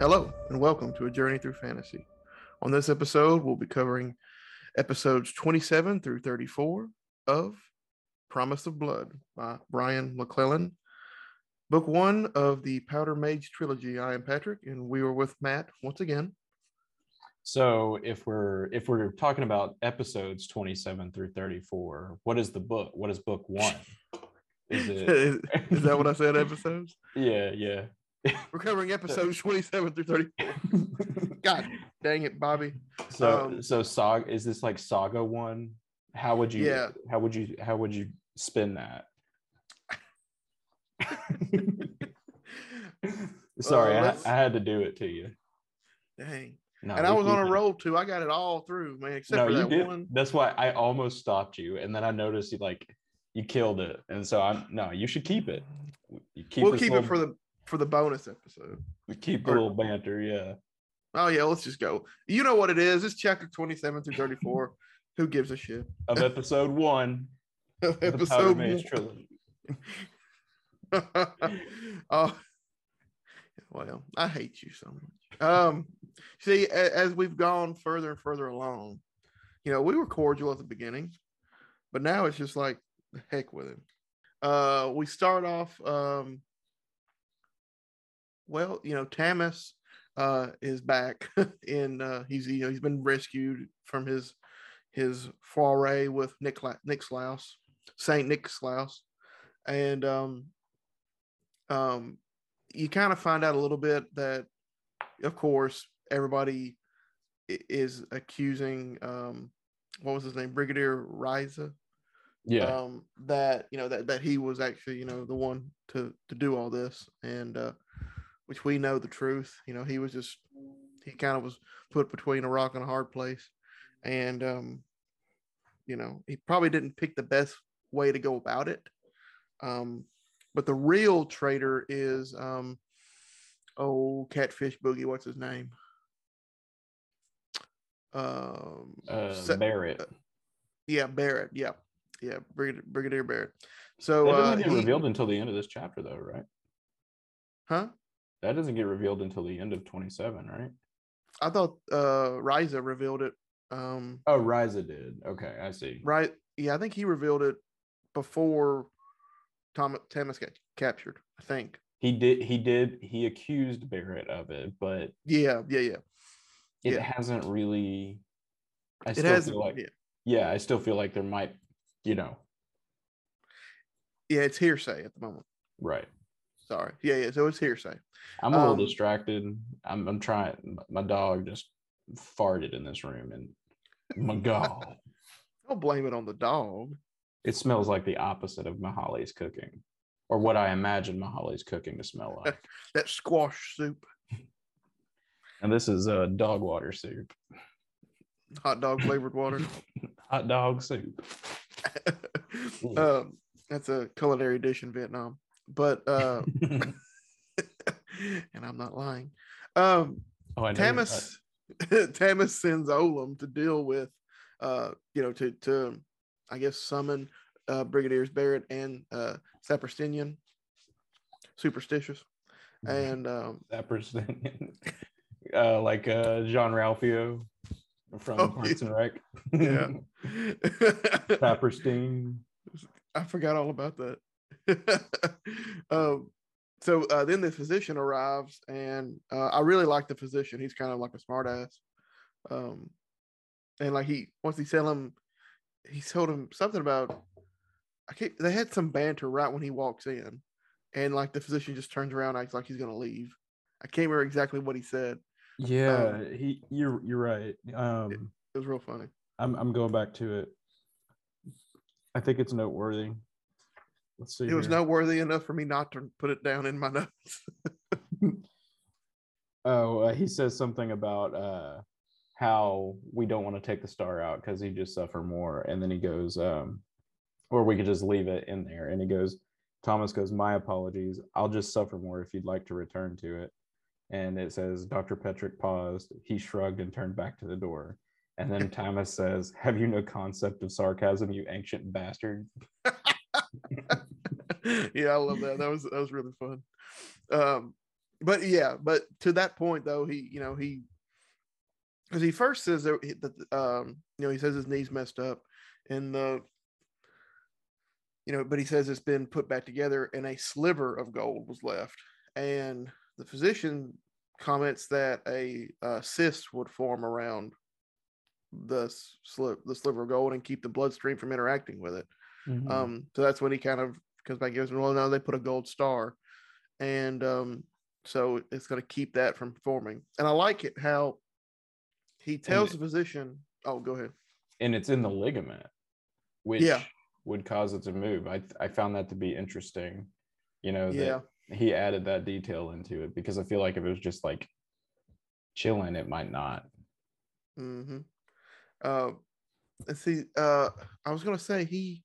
Hello, and welcome to A Journey Through Fantasy. On this episode, we'll be covering episodes 27 through 34 of Promise of Blood by Brian McClellan. Book one of the Powder Mage trilogy. I am Patrick, and we are with Matt once again. So if we're if we're talking about episodes 27 through 34, what is the book? What is book one? Is it is, is that what I said? Episodes? yeah, yeah. We're covering episodes 27 through 34. God dang it, Bobby. So Um, so saga is this like saga one? How would you Yeah. how would you how would you spin that? Sorry, Uh, I, I had to do it to you. Dang. No, and I was on a roll too. I got it all through, man, except No, for that did. one. That's why I almost stopped you, and then I noticed you like you killed it, and so I'm no. You should keep it. You keep we'll keep little- it for the for the bonus episode. we keep a little banter. Yeah. Oh yeah, let's just go. You know what it is? It's chapter 27 through 34. Who gives a shit? Of episode one, of episode one. trilogy. oh well, I hate you so much. Um, see, as we've gone further and further along, you know, we were cordial at the beginning, but now it's just like the heck with him. Uh, we start off. Um, well, you know, Tamas uh is back in. Uh, he's you know he's been rescued from his his foray with Nick Nick Slaus, Saint Nick Slaus, and um um, you kind of find out a little bit that, of course, everybody is accusing um, what was his name, Brigadier Riza, Yeah. um, that you know that that he was actually you know the one to to do all this, and uh, which we know the truth. You know, he was just he kind of was put between a rock and a hard place, and um, you know he probably didn't pick the best way to go about it. Um, but the real traitor is um, oh catfish boogie. What's his name? Um, uh, Sa- Barrett. yeah, Barrett. Yeah, yeah, Brigadier, Brigadier Barrett. So, that uh, doesn't get he- revealed until the end of this chapter, though, right? huh? That doesn't get revealed until the end of 27, right? I thought uh Riza revealed it. Um, Oh, Riza did. Okay, I see. right? Yeah, I think he revealed it before Tom Thomas got captured. I think. He did. He did. He accused Barrett of it, but Yeah, yeah, yeah. it Yeah. hasn't really. I It still has. feel like. yeah. Yeah, I still feel like there might. You know. yeah, it's hearsay at the moment. Right. Sorry. Yeah, yeah. So it's hearsay. I'm a little Um, distracted. I'm. I'm trying. My dog just farted in this room, and my god, Don't blame it on the dog. it smells like the opposite of Mahali's cooking, or what I imagine Mahali's cooking to smell like. That squash soup, and this is uh, dog water soup, hot dog flavored water. hot dog soup. um, that's a culinary dish in Vietnam. But uh, and I'm not lying. Um, oh, I. Tamas Tamas sends Olam to deal with uh you know to to I guess summon uh Brigadiers Barrett and uh Saperstinian superstitious Uh, and um person, uh, like uh, John Ralphio from Oh, Parks and Rec. yeah Saperstein. I forgot all about that. um so uh, then the physician arrives and uh, I really like the physician. He's kind of like a smartass. Um and like he once he tell him he told him something about I can't they had some banter right when he walks in and like the physician just turns around acts like he's gonna leave. I can't remember exactly what he said. Yeah, Um, he. You're you're right. Um, It was real funny. I'm I'm going back to it. I think it's noteworthy. Let's see. It was here. noteworthy enough for me not to put it down in my notes. Oh, uh, he says something about uh, how we don't want to take the star out because he just suffer more, and then he goes, um, or we could just leave it in there. And he goes, Thomas goes, my apologies. I'll just suffer more if you'd like to return to it. And it says, Dr. Petrick paused. He shrugged and turned back to the door. And then Thomas says, Have you no concept of sarcasm, you ancient bastard? yeah, I love that. That was that was really fun. Um, but yeah, but to that point though, he you know he because he first says that that, um you know he says his knees messed up, and the you know, but he says it's been put back together, and a sliver of gold was left, and the physician comments that a uh, cyst would form around the slip the sliver of gold and keep the bloodstream from interacting with it. Mm-hmm. Um, so that's when he kind of back and goes, well, now they put a gold star, and um, so it's going to keep that from forming. And I like it how he tells and, the physician, "Oh, go ahead." And it's in the ligament, which yeah. would cause it to move. I I found that to be interesting. You know, yeah. he added that detail into it because I feel like if it was just like chilling, it might not. Mm-hmm. Uh, let's see. Uh, I was gonna say he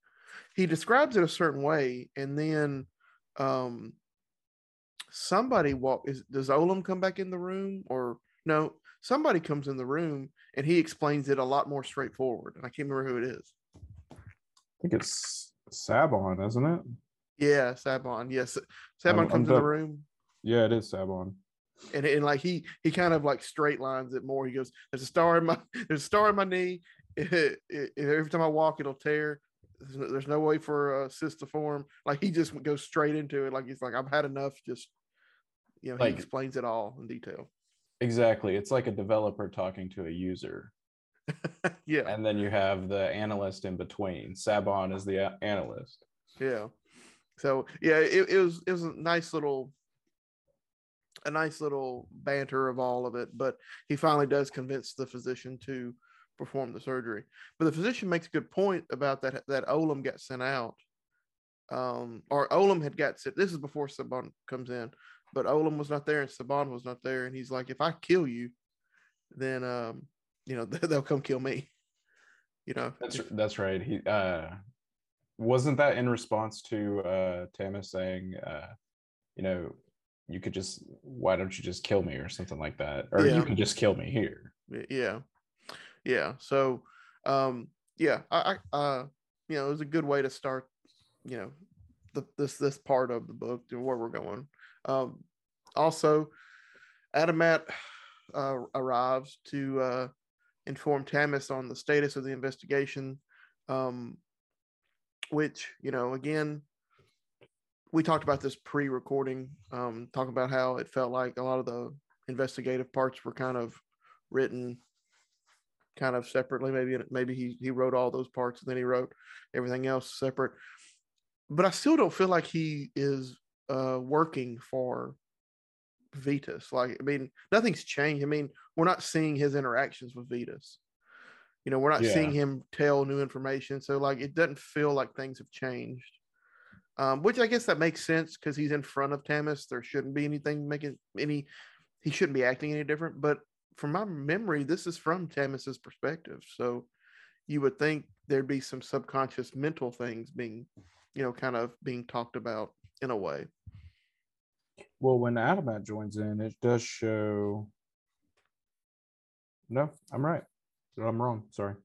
he describes it a certain way, and then um, somebody walk. Is does Olam come back in the room or no? Somebody comes in the room and he explains it a lot more straightforward, and I can't remember who it is. I think it's Sabon, isn't it? Yeah, Sabon. Yes, Sabon comes in the room. Yeah, it is Sabon and, and like he he kind of like straight lines it more. He goes, "There's a star in my there's a star in my knee. It, it, every time I walk, it'll tear. There's no, there's no way for a cyst to form." Like he just goes straight into it. Like he's like, "I've had enough." Just you know, like, he explains it all in detail. Exactly. It's like a developer talking to a user. yeah. And then you have the analyst in between. Sabon is the analyst. Yeah. So yeah, it, it was it was a nice little a nice little banter of all of it, but he finally does convince the physician to perform the surgery. But the physician makes a good point about that that Olam got sent out. Um, or Olam had got sent. This is before Sabon comes in, but Olam was not there and Sabon was not there, and he's like, if I kill you, then um, you know they'll come kill me. You know. That's that's right. He uh, wasn't that in response to uh, Tamas saying, uh, you know, you could just why don't you just kill me or something like that or yeah. you can just kill me here yeah yeah so um yeah i i uh you know it was a good way to start you know the, this this part of the book and where we're going. Um also adamat uh, arrives to uh inform Tamas on the status of the investigation um which you know again we talked about this pre-recording, um, talking about how it felt like a lot of the investigative parts were kind of written kind of separately. Maybe maybe he he wrote all those parts and then he wrote everything else separate. But I still don't feel like he is uh, working for Vetas. Like I mean, nothing's changed. I mean, we're not seeing his interactions with Vetas. You know, we're not yeah. seeing him tell new information. So like, it doesn't feel like things have changed um, which I guess that makes sense because he's in front of Tamas. There shouldn't be anything making any. He shouldn't be acting any different. But from my memory, this is from Tamas's perspective, so you would think there'd be some subconscious mental things being, you know, kind of being talked about in a way. Well, when Adamat joins in, it does show. No, I'm right. I'm wrong. Sorry.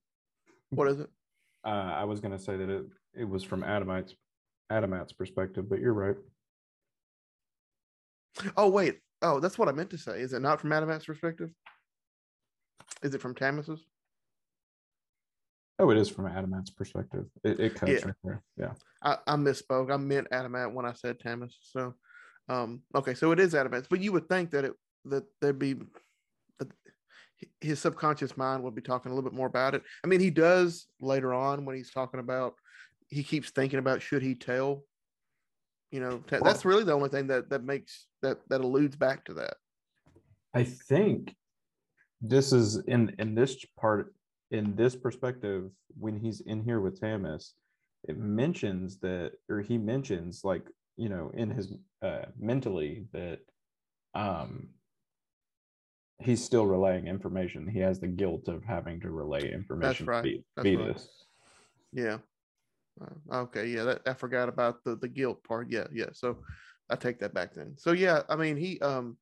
What is it? Uh, I was going to say that it, it was from Adamat's Adamat's perspective, but you're right. Oh wait, oh that's what I meant to say. Is it not from Adamat's perspective? Is it from Tamas's? Oh, it is from Adamat's perspective. It, it cuts yeah. right there. Yeah. I, I misspoke. I meant Adamat when I said Tamas. So, um, okay, so it is Adamat. But you would think that it that there'd be that his subconscious mind would be talking a little bit more about it. I mean, he does later on when he's talking about he keeps thinking about should he tell you know t- that's really the only thing that that makes that that alludes back to that i think this is in in this part in this perspective when he's in here with Tamas it mentions that or he mentions like you know in his uh mentally that um he's still relaying information he has the guilt of having to relay information that's right. Be, that's right. yeah uh, okay, yeah, that, I forgot about the the guilt part. Yeah, yeah. So I take that back then. So yeah, I mean he um,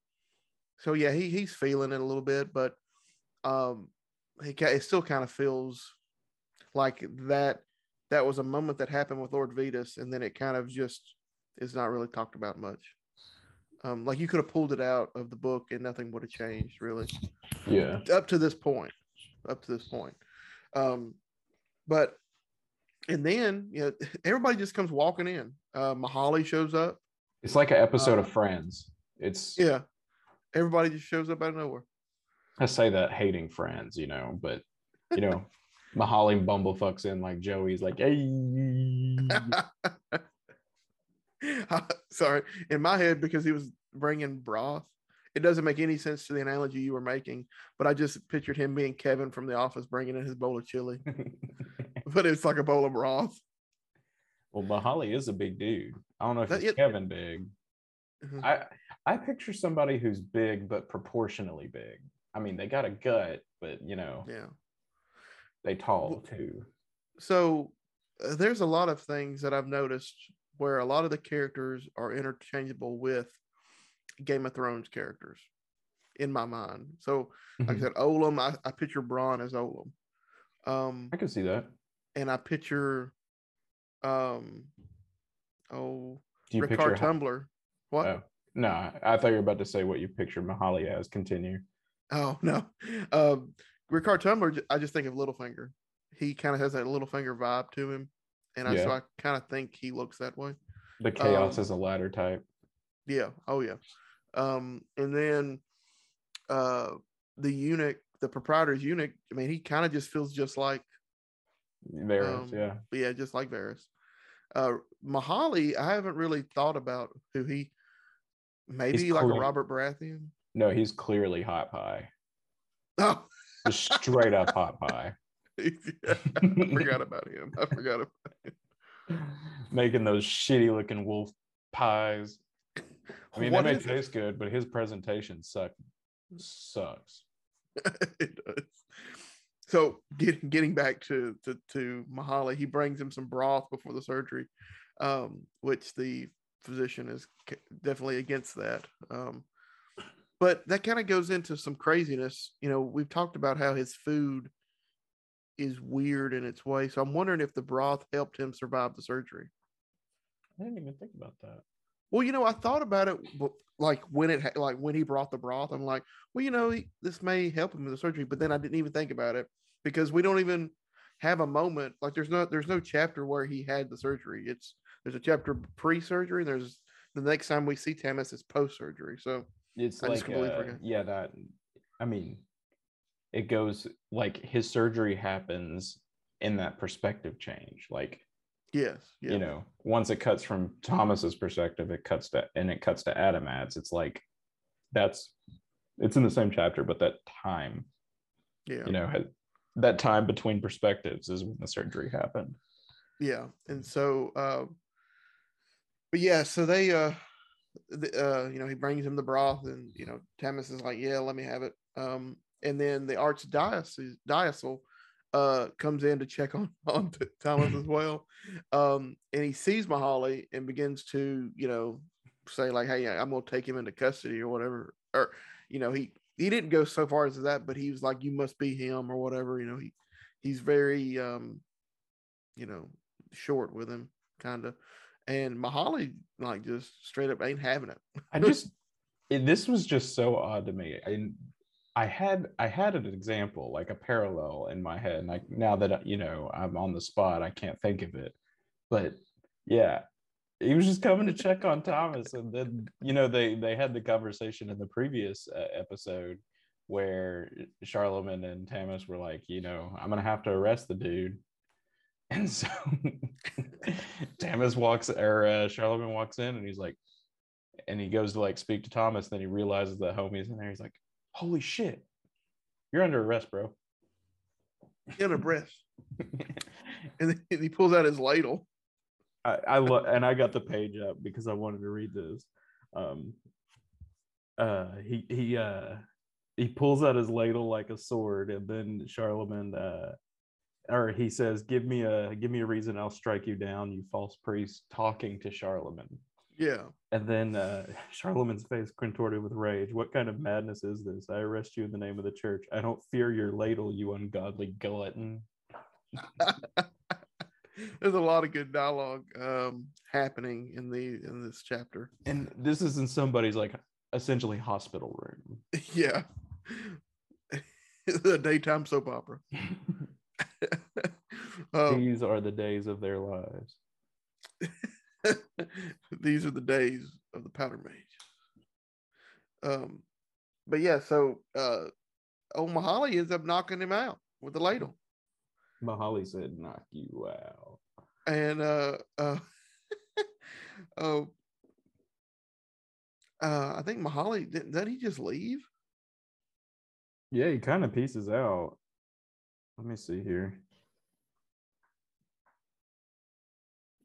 so yeah he he's feeling it a little bit, but um, he it still kind of feels like that that was a moment that happened with Lord Vetas, and then it kind of just is not really talked about much. Um, like you could have pulled it out of the book and nothing would have changed really Yeah. up to this point. Up to this point. Um, but and then you know everybody just comes walking in. Uh, Mahali shows up. It's like an episode Uh, of Friends. It's Yeah, everybody just shows up out of nowhere. I say that hating Friends, you know, but you know, Mahali bumblefucks in like Joey's like, hey, Sorry, in my head because he was bringing broth. It doesn't make any sense to the analogy you were making, but I just pictured him being Kevin from The Office bringing in his bowl of chili, but it's like a bowl of broth. well, Mahali is a big dude. I don't know if That- yeah. Kevin big. Mhm. I I picture somebody who's big but proportionally big. I mean, they got a gut, but you know, Yeah. they tall too. So uh, there's a lot of things that I've noticed where a lot of the characters are interchangeable with Game of Thrones characters in my mind. So, like I Mhm. said, Olam, I, I picture Bronn as Olam. Um, I can see that. and I picture, um, oh, Do you Rickard picture? Tumbler. What? Oh. No, I thought you were about to say what you picture Mahali as. Continue. Oh no, um, Ricard Tumblar. j- I just think of Littlefinger. He kind of has that Littlefinger vibe to him, and I so I kind of think he looks that way. The chaos Um, is a ladder type. Yeah. Oh yeah. Um, and then uh, the eunuch, the proprietor's eunuch. I mean, he kind of just feels just like is, um, yeah. yeah, just like Varys. Uh, Mahali, I haven't really thought about who he. Maybe like a Robert Baratheon. No, he's clearly hot pie. Oh, Just straight up hot pie. yeah, I forgot about him. I forgot about. Him. Making those shitty looking wolf pies. I mean, What they may is it? taste good, but his presentation suck sucks. it does. So get, getting back to, to to Mahali, he brings him some broth before the surgery, um, which the physician is definitely against that. Um, but that kind of goes into some craziness. You know, we've talked about how his food is weird in its way. So I'm wondering if the broth helped him survive the surgery. I didn't even think about that. Well, you know, I thought about it, like when it like when he brought the broth, I'm like, well, you know, he, this may help him with the surgery. But then I didn't even think about it because we don't even have a moment like there's no there's no chapter where he had the surgery. It's there's a chapter pre-surgery. And there's the next time we see Tamas is post-surgery. So It's I like, uh, yeah, that. I mean, it goes like his surgery happens in that perspective change. Like, yes, yeah, you know, once it cuts from Thomas's perspective, it cuts to and it cuts to Adamat's. It's like that's it's in the same chapter, but that time, yeah, you know, that time between perspectives is when the surgery happened. yeah. And so, uh, but yeah, so they, uh, the, uh, you know, he brings him the broth, and you know, Tamas is like, "Yeah, let me have it." Um, and then the archdiocese diocese uh comes in to check on on Thomas as well, um, and he sees Mahali and begins to, you know, say like, "Hey, I'm gonna take him into custody or whatever," or you know, he he didn't go so far as that, but he was like, "You must be him" or whatever. You know, he he's very, um, you know, short with him, kind of. And Mahali like just straight up ain't having it. I just it, this was just so odd to me. I I had I had an example like a parallel in my head, and I now that you know I'm on the spot, I can't think of it. But yeah, he was just coming to check on Thomas, and then you know they they had the conversation in the previous uh, episode where Charlemagne and Thomas were like, you know, I'm gonna have to arrest the dude. And so Thomas walks or uh, Charlemagne walks in and he's like, and he goes to like speak to Thomas. Then he realizes that homie's in there. He's like, "Holy shit, you're under arrest, bro." in a breath. And then he pulls out his ladle. I, I love, and I got the page up because I wanted to read this. Um, uh, he he uh he pulls out his ladle like a sword, and then Charlemagne uh, or he says, "Give me a give me a reason, I'll strike you down, you false priest." Talking to Charlemagne. Yeah. And then uh, Charlemagne's face contorted with rage. What kind of madness is this? I arrest you in the name of the church. I don't fear your ladle, you ungodly glutton. there's a lot of good dialogue um, happening in the in this chapter. And this is in somebody's like essentially hospital room. yeah, the daytime soap opera. um, These are the days of their lives. these are the days of the powder mage. Um, but yeah, so uh, old Mahali ends up knocking him out with the ladle. Mahali said, "Knock you out." and uh uh oh uh I think Mahali didn't. did he just leave? Yeah, he kind of pieces out. Let me see here.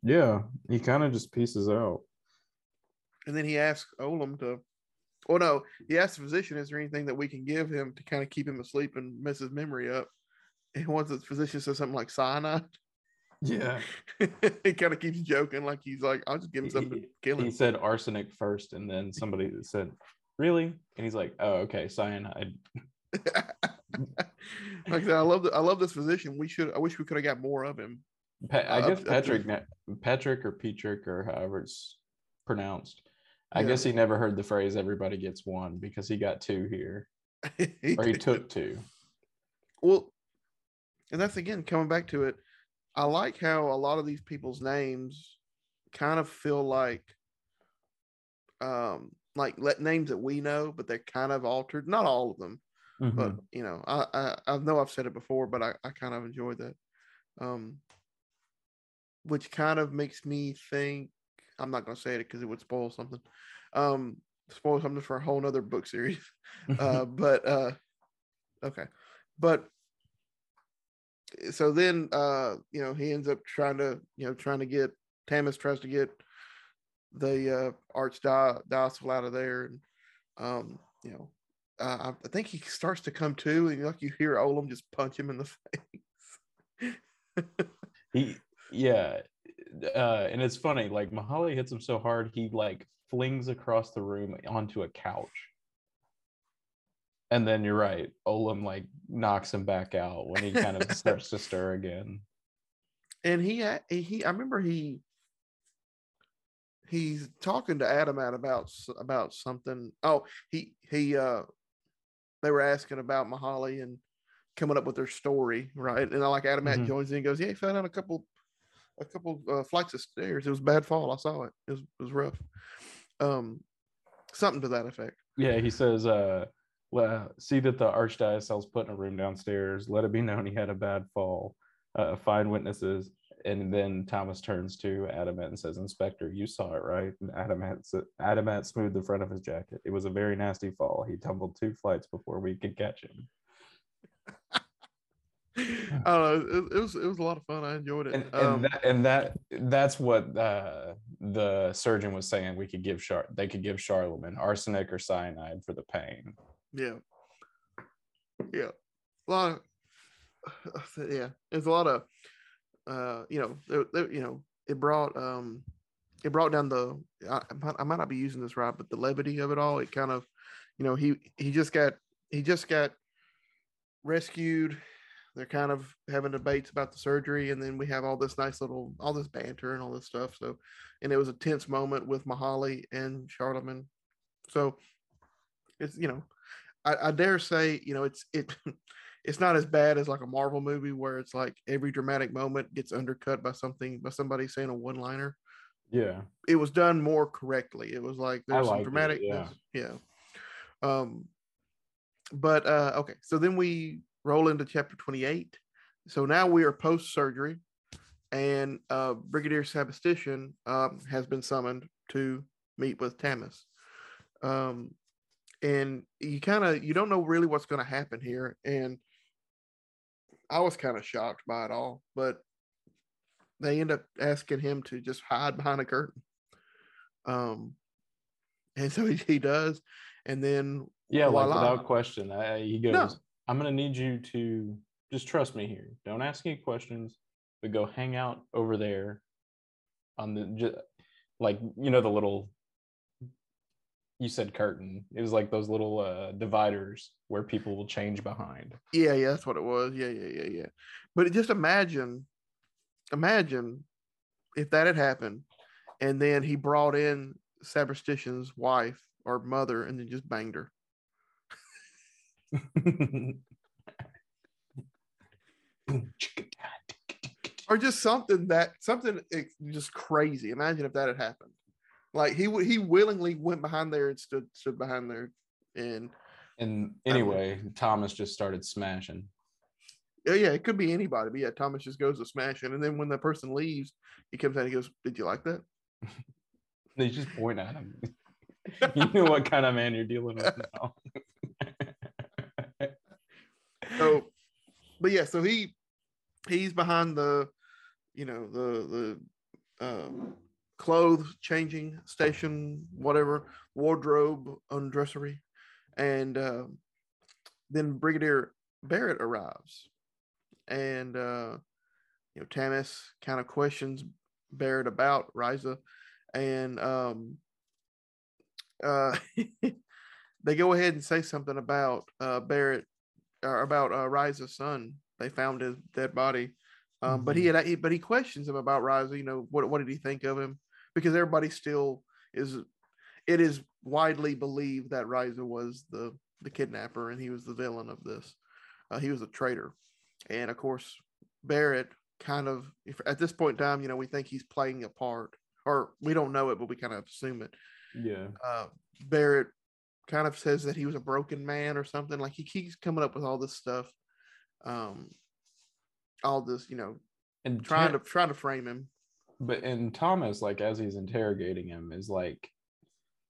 Yeah, he kind of just pieces out. And then he asks Olam to oh no, he asked the physician, is there anything that we can give him to kind of keep him asleep and mess his memory up? And once the physician says something like cyanide, Yeah, he kind of keeps joking, like he's like, I'll just give him something to kill him. he said arsenic first, and then somebody said, "Really?" And he's like, "Oh, okay, cyanide." like I said, I love the, I love this physician. We should I wish we could have got more of him. Pa- I Uh, guess up- up to- Patrick, Patrick or Petrick or however it's pronounced. I Yeah. guess he never heard the phrase "everybody gets one" because he got two here, He or he did. took two. well and that's again coming back to it i like how a lot of these people's names kind of feel like um like let names that we know but they're kind of altered not all of them but Mhm. you know I, I i know i've said it before but i, I kind of enjoy that um which kind of makes me think i'm not to say it because it would spoil something um spoil something for a whole nother book series uh but uh okay but so then uh you know he ends up trying to you know trying to get Tamas tries to get the uh archdiocese out of there and um you know uh, I- think he starts to come to and like you hear Olam just punch him in the face. He yeah uh and it's funny like mahali hits him so hard he like flings across the room onto a couch. And then you're right olam like knocks him back out when he kind of starts to stir again. And he he I remember he he's talking to Adamat about about something. Oh, he he uh they were asking about Mahali and coming up with their story, right? And I like Adamat Mhm. joins in and goes, "Yeah, he fell down a couple a couple uh, flights of stairs. It was a bad fall. I saw it. It was, it was rough." Um something to that effect. yeah he says uh well, see that the archdiocese's put in a room downstairs let it be known he had a bad fall uh, find witnesses and then thomas turns to Adamat and says inspector you saw it right and Adamat Adamat smoothed the front of his jacket it was a very nasty fall he tumbled two flights before we could catch him I don't know. It, it was it was a lot of fun. I enjoyed it. and, and um, that and that that's what uh, the surgeon was saying we could give Char they could give Charlemagne arsenic or cyanide for the pain Yeah. Yeah. A lot of yeah. There's a lot of uh you know, you know, it brought um it brought down the I, I might, I might not be using this right, but the levity of it all, it kind of you know, he he just got he just got rescued. They're kind of having debates about the surgery, and then we have all this nice little all this banter and all this stuff. So and it was a tense moment with Mahali and Charlemagne. So it's you know, I, I dare say, you know, it's it it's not as bad as like a Marvel movie where it's like every dramatic moment gets undercut by something by somebody saying a one liner. yeah It was done more correctly. It was like there's some liked it, dramatic, yeah. yeah. Um, but uh, okay, so then we roll into chapter 28. So now we are post surgery, and uh, Brigadier Sabastician um, has been summoned to meet with Tamas. Um, and you kind of you don't know really what's going to happen here, and I was kind of shocked by it all, but they end up asking him to just hide behind a curtain. Um, and so he, he does, and then Yeah, like without question. I, he goes, No. I'm gonna need you to just trust me here. Don't ask any questions, but go hang out over there on the ju- like you know the little you said curtain. It was like those little uh dividers where people will change behind. Yeah, yeah, that's what it was. Yeah, yeah, yeah, yeah. But just imagine imagine if that had happened, and then he brought in Superstition's wife or mother, and then just banged her. or just something that something just crazy. Imagine if that had happened. Like he he willingly went behind there and stood stood behind there and and anyway, Thomas just started smashing. yeah, yeah, it could be anybody, but yeah, Thomas just goes to smashing. And then when the person leaves, he comes out and he goes, Did you like that? They just point at him. you know what kind of man you're dealing with now. So but yeah, so he he's behind the you know the the um clothes changing station, whatever, wardrobe undressery. And um then Brigadier Barrett arrives. And uh you know, Tamas kind of questions Barrett about Riza. And um uh they go ahead and say something about uh Barrett or about uh Riza's son. They found his dead body. Um, but he had he, but he questions him about Riza, you know, what what did he think of him? Because everybody still is it is widely believed that Riza was the the kidnapper and he was the villain of this. Uh, he was a traitor. And of course, Barrett kind of if, at this point in time, you know, we think he's playing a part, or we don't know it, but we kind of assume it. yeah. Uh, Barrett kind of says that he was a broken man or something. Like he keeps coming up with all this stuff, um, all this, you know, And trying to trying to frame him. But and Thomas, like as he's interrogating him, is like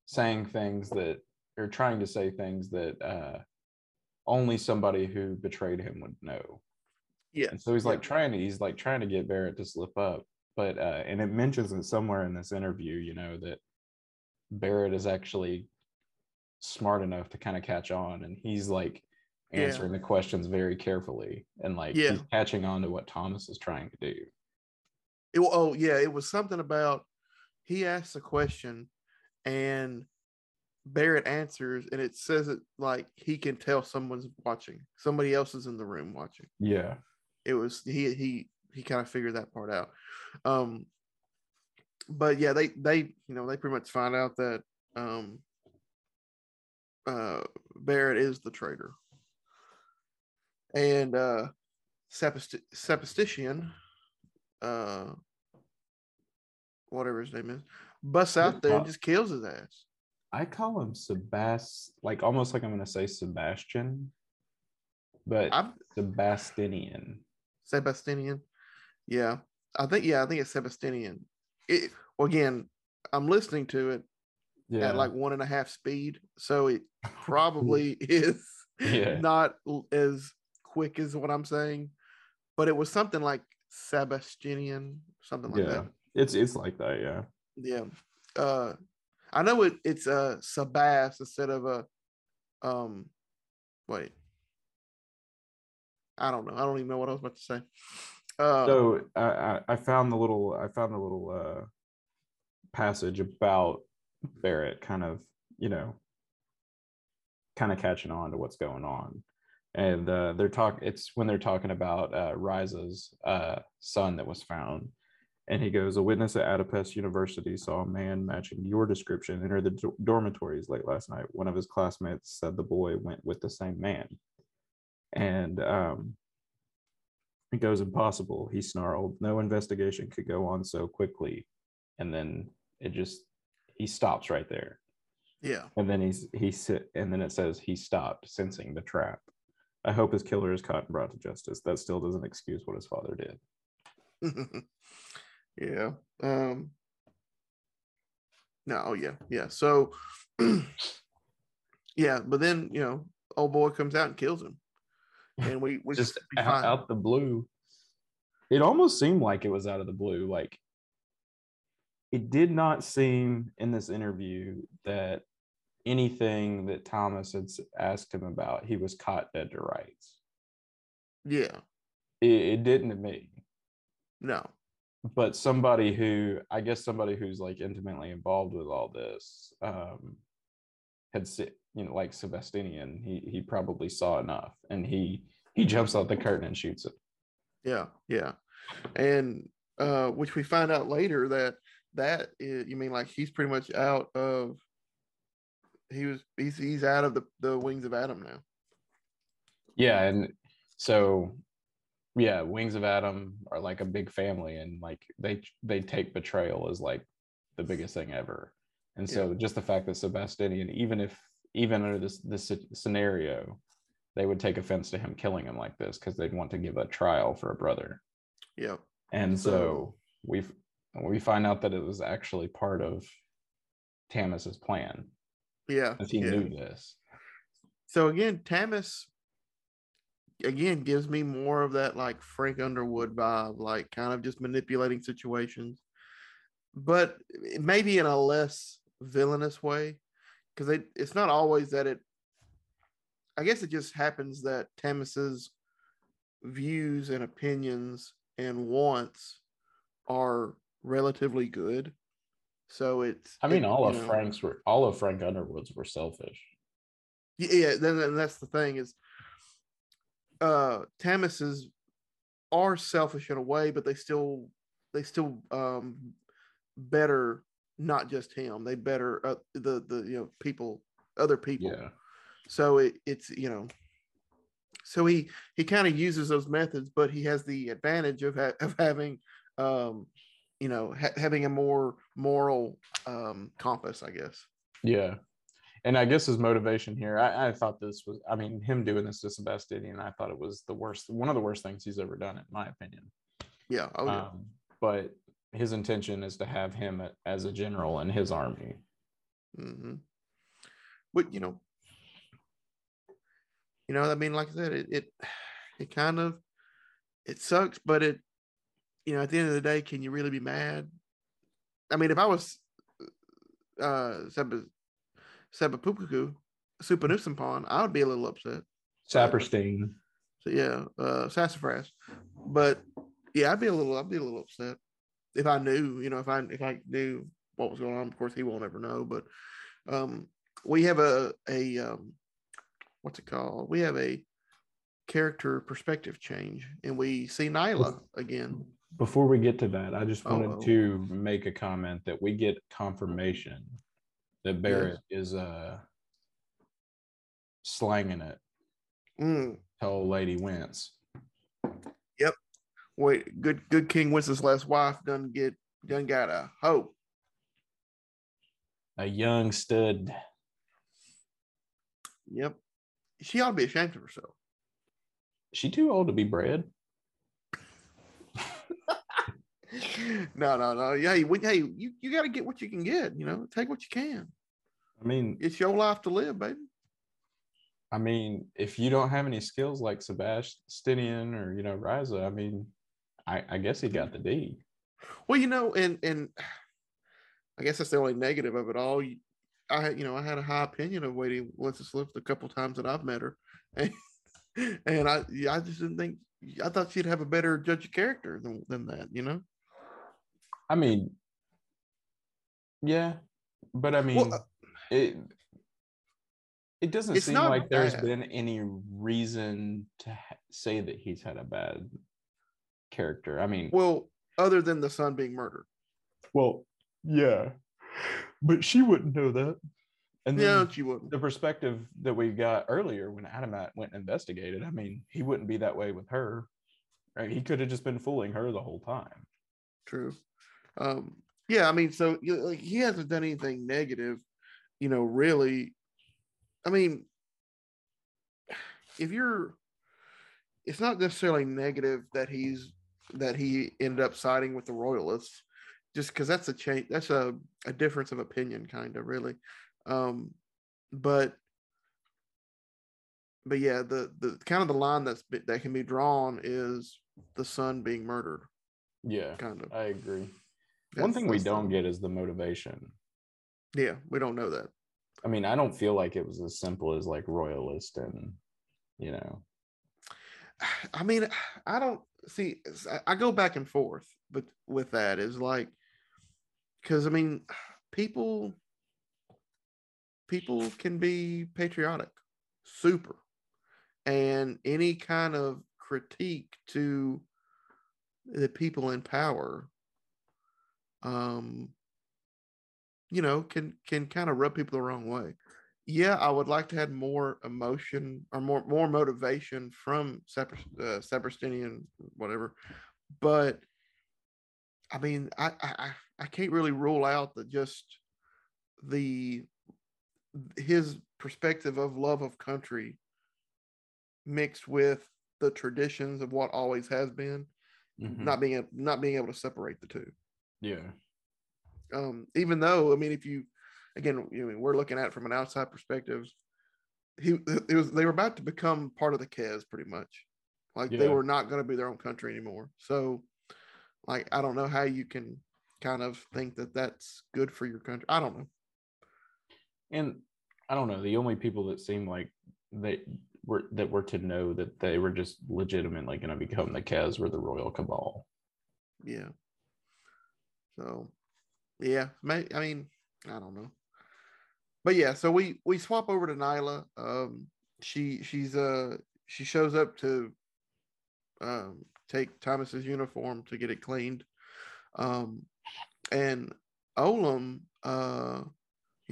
saying things that or trying to say things that uh only somebody who betrayed him would know. Yeah. And so he's like yeah. trying to he's like trying to get Barrett to slip up. But uh and it mentions it somewhere in this interview, you know, that Barrett is actually smart enough to kind of catch on and he's like Yeah. answering the questions very carefully and like Yeah. he's catching on to what Thomas is trying to do. It, oh yeah, it was something about he asks a question and Barrett answers and it says it like he can tell someone's watching. Somebody else is in the room watching. Yeah. It was he he he kind of figured that part out. Um but yeah, they they you know they pretty much find out that um uh Barrett is the traitor. And uh Sepistician uh whatever his name is busts out there and just kills his ass. I call him Sebast, like almost like I'm gonna say Sebastian, but I'm Sebastinian. Sebastinian. Yeah. I think yeah, I think it's Sebastinian. It well again, I'm listening to it Yeah, at like one and a half speed. So it probably is Yeah. not as quick as what I'm saying, but it was something like Sebastianian, something like yeah, that. it's it's like that. Yeah, Yeah. Uh I know it it's uh Sabas instead of a um wait. I don't know. I don't even know what I was about to say. Uh so I, I I found the little I found the little uh passage about Barrett, kind of you know, kind of catching on to what's going on, and uh, they're talk. It's when they're talking about uh, Riza's uh, son that was found, and he goes, "A witness at Adopest University saw a man matching your description enter the do- dormitories late last night. One of his classmates said the boy went with the same man." And um, it goes impossible. He snarled. No investigation could go on so quickly. And then it just he stops right there. yeah. And then he's he sit and then it says he stopped sensing the trap. I hope his killer is caught and brought to justice. That still doesn't excuse what his father did. yeah. Um no, oh yeah, yeah. So yeah, but then you know, old boy comes out and kills him. And we we Just out, out the blue. It almost seemed like it was out of the blue. Like it did not seem in this interview that anything that Thomas had asked him about, he was caught dead to rights. yeah, It, it didn't to me. no. but somebody who i guess somebody who's like intimately involved with all this um had you know like Sebastian he he probably saw enough and he he jumps out the curtain and shoots it Yeah, yeah. And uh, which we find out later that that is, you mean like he's pretty much out of he was he's he's out of the the wings of Adom now. Yeah, and so yeah, Wings of Adom are like a big family, and like they they take betrayal as like the biggest thing ever. And so yeah. just the fact that Sebastian, even if even under this this scenario, they would take offense to him killing him like this because they'd want to give a trial for a brother. Yeah. And so, so we we find out that it was actually part of Tamas's plan. Yeah. Because he yeah. knew this. So again, Tamas again gives me more of that like Frank Underwood vibe, like kind of just manipulating situations, but maybe in a less villainous way. Because it's not always that it I guess it just happens that Tamas's views and opinions and wants are relatively good. So it's. I mean, it, all of know, Frank's were all of Frank Underwood's were selfish. Yeah, then, then that's the thing is, uh, Tamas's are selfish in a way, but they still they still um better not just him. They better uh, the the you know people other people. Yeah. So it, it's you know, so he he kind of uses those methods, but he has the advantage of ha- of having um, you know ha- having a more moral um, compass, I guess. Yeah, and I guess his motivation here, I, I, thought this was, I mean, him doing this to Sebastian, I thought it was the worst, one of the worst things he's ever done, in my opinion. Yeah. Oh, yeah. Um, but his intention is to have him as a general in his army. Mm-hmm. But you know, you know, I mean, like I said, it it, it kind of it sucks, but it you know, at the end of the day, can you really be mad? I mean, if I was uh Seba Sebapukuku, Supanusampon, I would be a little upset. Saperstein. So yeah, uh Sassafras. But yeah, I'd be a little I'd be a little upset if I knew, you know, if I if I knew what was going on. Of course, he won't ever know, but um we have a a um what's it called? We have a character perspective change, and we see Nila again. Before we get to that, I just wanted Uh-oh. to make a comment that we get confirmation that Barrett yes. is uh slanging it. Mm. Tell Lady Wentz. Yep. Wait, good good King Wenceslas' wife done get done got a hope. A young stud. Yep she ought to be ashamed of herself. She too old to be bred? no, no, no. Yeah, hey, hey, you, you got to get what you can get. You know, take what you can. I mean, it's your life to live, baby. I mean, if you don't have any skills like Sebastian or you know Risa, I mean, I, I guess he got the D. Well, you know, and and I guess that's the only negative of it all. You, I you know I had a high opinion of Waiting Lady Wenceslas a couple times that I've met her, and, and I I just didn't think I thought she'd have a better judge of character than than that. You know. I mean, yeah, but I mean, well, uh, it it doesn't seem like bad. there's been any reason to ha- say that he's had a bad character. I mean, well, other than the son being murdered. Well, yeah, but she wouldn't know that. And yeah, she wouldn't. The perspective that we got earlier when Adamat went and investigated, I mean, he wouldn't be that way with her. Right? He could have just been fooling her the whole time. True. Um, yeah, I mean, so like, he hasn't done anything negative, you know, really. I mean, if you're, it's not necessarily negative that he's that he ended up siding with the royalists just because that's a change that's a, a difference of opinion kind of really um but but yeah the the kind of the line that's that can be drawn is the son being murdered. Yeah kind of. I agree. That's, one thing we don't the, get is the motivation. Yeah we don't know that. I mean i don't feel like it was as simple as like royalist and you know. I mean i don't see i go back and forth but with that is like because I mean, people people can be patriotic, super, and any kind of critique to the people in power um you know can can kind of rub people the wrong way. Yeah i would like to have more emotion or more more motivation from Separ, uh, whatever. But i mean I, I i can't really rule out that just the his perspective of love of country mixed with the traditions of what always has been Mhm. not being not being able to separate the two yeah. um, even though I mean, if you again, you know, we're looking at it from an outside perspective. He it was they were about to become part of the Kez pretty much, like they were not going to be their own country anymore. So, like, I don't know how you can kind of think that that's good for your country. I don't know. And I don't know. The only people that seem like they were that were to know that they were just legitimately going to become the Kez were the Royal Cabal. Yeah. So, yeah, may, I mean, I don't know, but yeah. So we we swap over to Nila. Um, she she's uh she shows up to um take Tamas's uniform to get it cleaned. Um, and Olem, uh,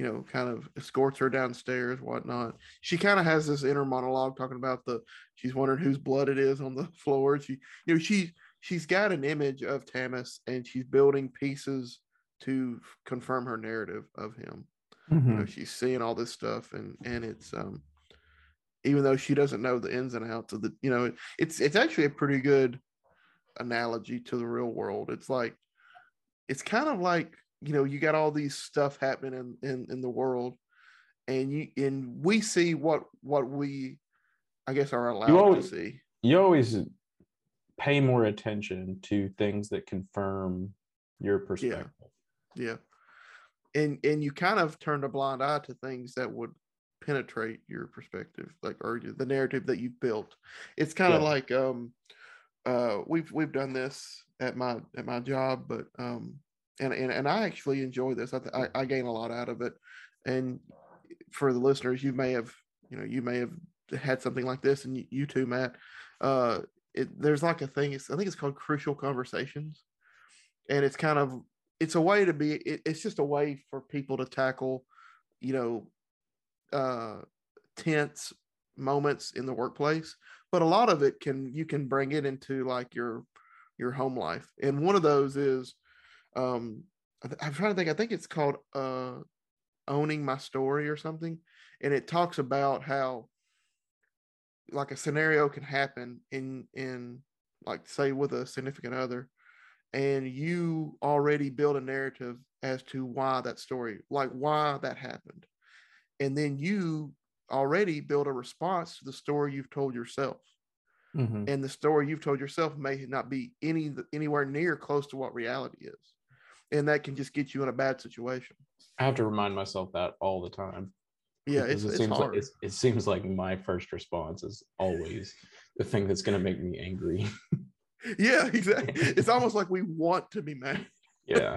you know, kind of escorts her downstairs, whatnot. She kind of has this inner monologue talking about the she's wondering whose blood it is on the floor. She, you know, she she's got an image of Tamas and she's building pieces to confirm her narrative of him. You know, she's seeing all this stuff and and it's um even though she doesn't know the ins and outs of the, you know, it, it's it's actually a pretty good analogy to the real world. It's like it's kind of like you know you got all these stuff happening in in, in the world, and you and we see what what we, I guess, are allowed always- to see. You always pay more attention to things that confirm your perspective. Yeah, and and you kind of turn a blind eye to things that would penetrate your perspective, like or the narrative that you've built. It's kind of Yeah. like um, uh, we've we've done this at my at my job, but um, and and and I actually enjoy this. I th- I, I gain a lot out of it, and for the listeners, you may have you know you may have had something like this, and you, you too, Matt. Uh, it, there's like a thing. It's, I think it's called crucial conversations, and it's kind of it's a way to be. It, it's just a way for people to tackle, you know, uh, tense moments in the workplace. But a lot of it can you can bring it into like your your home life, and one of those is, um, I'm trying to think. I think it's called uh, owning my story or something, and it talks about how like a scenario can happen in in like say with a significant other and you already build a narrative as to why that story like why that happened and then you already build a response to the story you've told yourself Mhm. and the story you've told yourself may not be any anywhere near close to what reality is and that can just get you in a bad situation I have to remind myself that all the time. yeah it's, it seems hard like it seems like my first response is always the thing that's going to make me angry. yeah exactly it's almost like we want to be mad yeah.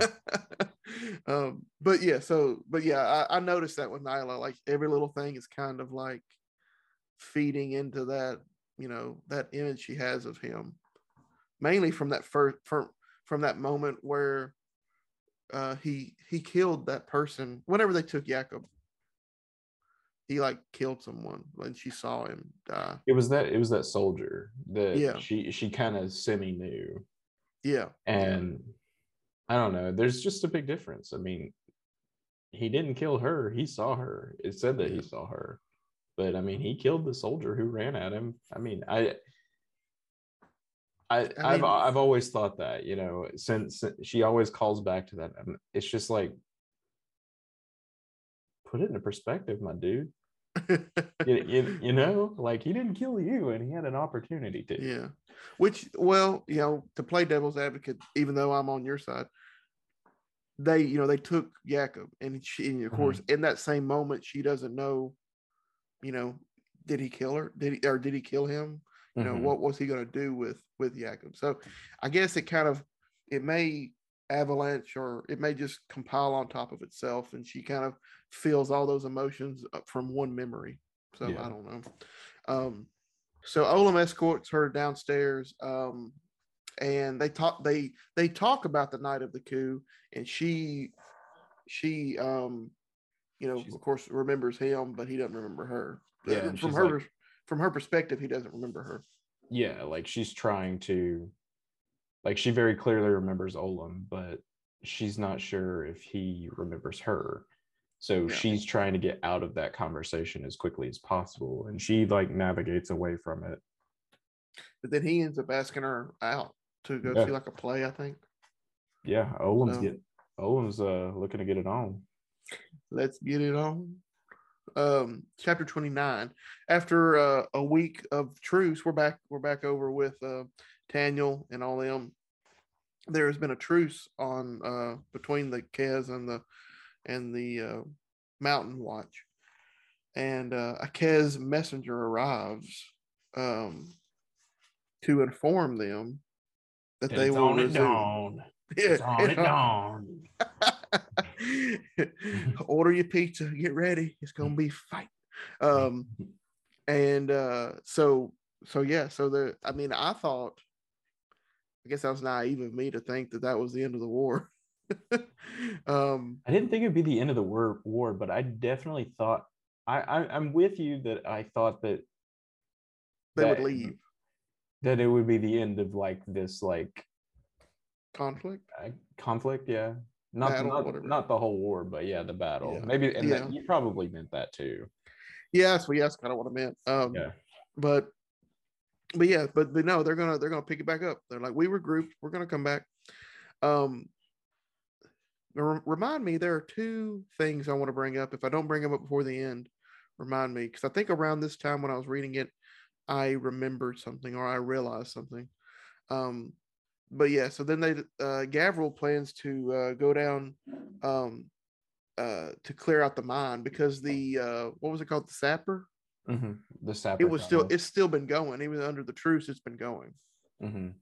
um, but yeah, so but yeah, I, I noticed that with Nila, like every little thing is kind of like feeding into that, you know, that image she has of him, mainly from that first from from that moment where uh he he killed that person whenever they took Jakob. He like killed someone when she saw him die. It was that it was that soldier that Yeah. she she kind of semi knew. Yeah, And I don't know, there's just a big difference. I mean, he didn't kill her, he saw her. It said that Yeah. he saw her. But I mean, he killed the soldier who ran at him. I mean, I I, I I've mean- I've always thought that, you know, since she always calls back to that. and It's just like put it into perspective, my dude. You, you, you know, like he didn't kill you and he had an opportunity to. Yeah. Which, well, you know, to play devil's advocate, even though I'm on your side, they, you know, they took Jakob, and she, and of course, mm-hmm. in that same moment, she doesn't know, you know, did he kill her? Did he, or did he kill him? You know, Mhm. what was he going to do with with Jakob? So, I guess it kind of, it may avalanche or it may just compile on top of itself, and she kind of feels all those emotions from one memory. So Yeah. I don't know. Um, so Olem escorts her downstairs. Um, and they talk they they talk about the night of the coup, and she she um you know She's- of course remembers him, but he doesn't remember her. Yeah, from her like- from her perspective, he doesn't remember her. yeah like she's trying to like she very clearly remembers Olem, but she's not sure if he remembers her so Yeah. she's trying to get out of that conversation as quickly as possible and she like navigates away from it But then he ends up asking her out to go Yeah. see like a play, I think. yeah Olem's So- get Olem's uh looking to get it on Let's get it on. Um, chapter 29. After uh, a week of truce, we're back, we're back over with uh Taniel and all them. There has been a truce on uh between the Kez and the and the uh, Mountain Watch. And uh, a Kez messenger arrives um to inform them that they It's will on it dawn. Yeah, It's on it dawn. order your pizza get ready it's gonna be fight. Um and uh so so yeah so the i mean i thought i guess that was naive of me to think that that was the end of the war. Um I didn't think it'd be the end of the war, war but I definitely thought I, I I'm with you that I thought that they would leave. that it would be the end of like this like conflict? Uh, conflict yeah not not, not the whole war but yeah the battle. Yeah. maybe and Yeah. that, you probably meant that too. Yeah what yeah, that's kind of what i meant. Um yeah. but but yeah but no they're gonna they're gonna pick it back up. They're like we regrouped we're gonna come back. Um re- remind me there are two things i want to bring up. If i don't bring them up before the end remind me because i think around this time when i was reading it i remembered something or i realized something. Um but yeah so then they uh gavril plans to uh go down um uh to clear out the mine because the uh what was it called? The sapper? Mhm. the sapper it was still it's still been going. Even under the truce it's been going. Mhm.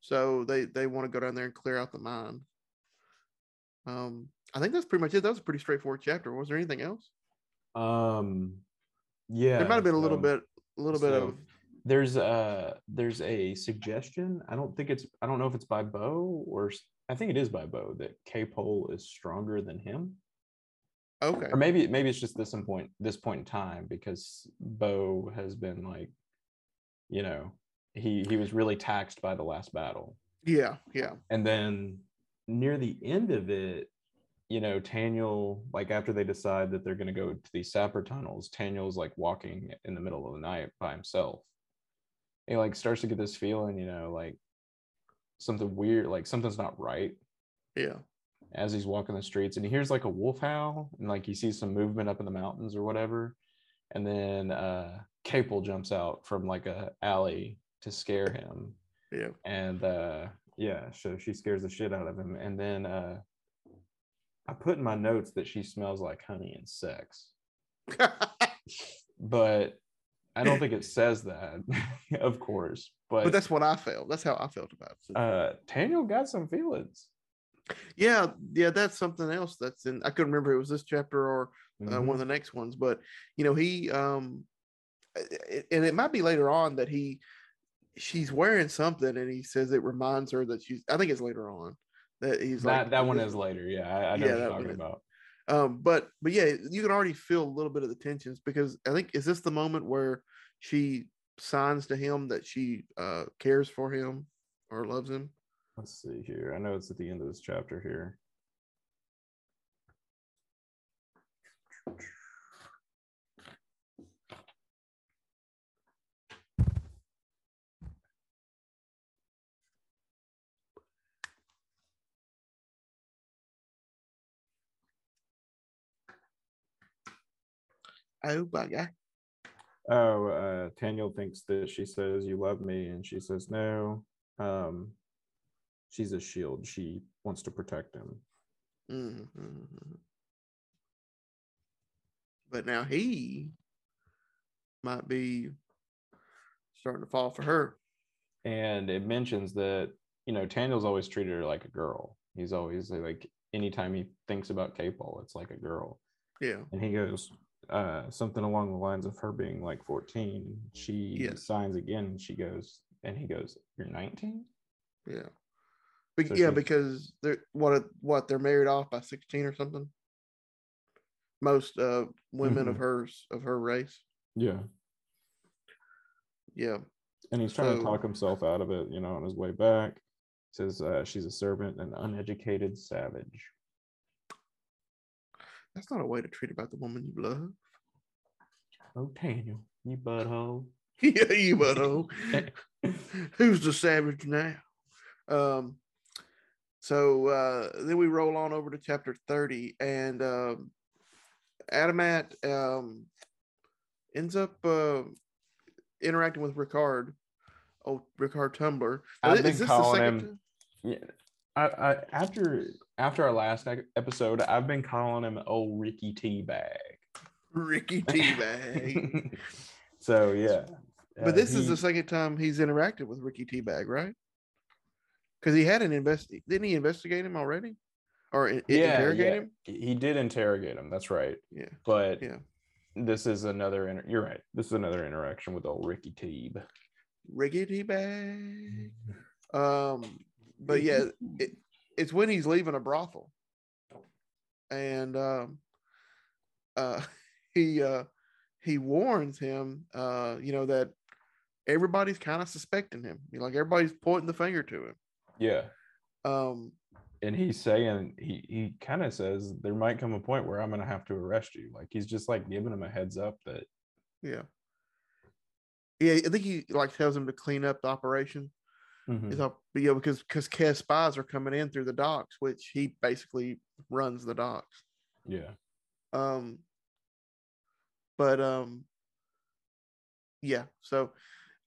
so they they want to go down there and clear out the mine. Um i think that's pretty much it. That was a pretty straightforward chapter. Was there anything else? Um yeah there might have been a little bit a little bit of there's a there's a suggestion i don't think it's i don't know if it's by bo or I think it is by bo that Ka-poel is stronger than him. Okay. or maybe maybe it's just this in point this point in time because bo has been like you know he he was really taxed by the last battle. Yeah yeah. And then near the end of it you know Taniel like after they decide that they're going to go to these sapper tunnels Taniel's like walking in the middle of the night by himself he like starts to get this feeling you know like something weird like something's not right. Yeah. As he's walking the streets and he hears like a wolf howl and like he sees some movement up in the mountains or whatever and then uh Ka-poel jumps out from like a alley to scare him. Yeah. And uh yeah so she scares the shit out of him and then uh i put in my notes that she smells like honey and sex. But i don't think it says that of course but, but that's what i felt. That's how i felt about it. Uh Taniel got some feelings. Yeah yeah that's something else that's in i couldn't remember if it was this chapter or uh, Mhm. one of the next ones but you know he um a- and it might be later on that he she's wearing something and he says it reminds her that she's i think it's later on that he's that like that one is later yeah i, I Yeah, know what you're talking about um but but yeah you can already feel a little bit of the tensions because i think is this the moment where she signs to him that she uh cares for him or loves him? Let's see here. I know it's at the end of this chapter here oh god Oh, uh, Taniel thinks that she says you love me, and she says no. Um, she's a shield. She wants to protect him. Mhm, mhm, mhm. but now he might be starting to fall for her And it mentions that you know Taniel's always treated her like a girl. He's always like anytime he thinks about Ka-poel, it's like a girl. yeah And he goes uh, something along the lines of her being like 14. She Yeah. signs again. And she goes, and he goes, "You're 19." Yeah. Be- So yeah, because they're what what they're married off by 16 or something. Most uh women of Mhm. hers of her race. Yeah. Yeah. And he's trying to talk himself out of it, you know, on his way back. Says uh, she's a servant, an uneducated savage. That's not a way to treat about the woman you love. Oh, Taniel, you butthole. yeah, you butthole. Who's the savage now? Um so uh then we roll on over to chapter 30 and um Adamat um ends up uh interacting with Ricard. Oh Ricard Tumblar. I've Is been this the calling second him- time? Yeah. I, I after after our last episode, I've been calling him old Ricky Teabag. Ricky Teabag. so yeah. but uh, this is the second time he's interacted with Ricky Teabag, right? Because he had an invest didn't he investigate him already? Or i- yeah, interrogate yeah. him? He he did interrogate him. That's right. Yeah. But Yeah. this is another. Inter- you're right. This is another interaction with old Ricky Teeb. Ricky Teabag. Um, but yeah, it, it's when he's leaving a brothel, and um, uh, he uh, he warns him, uh, you know that everybody's kind of suspecting him. You know, like everybody's pointing the finger to him. Yeah. Um, and he's saying he he kind of says there might come a point where I'm gonna have to arrest you. Like he's just like giving him a heads up that yeah, yeah. I think he like tells him to clean up the operation. Mhm. It's up, you know, because because Kez spies are coming in through the docks, which he basically runs the docks. yeah um but um yeah so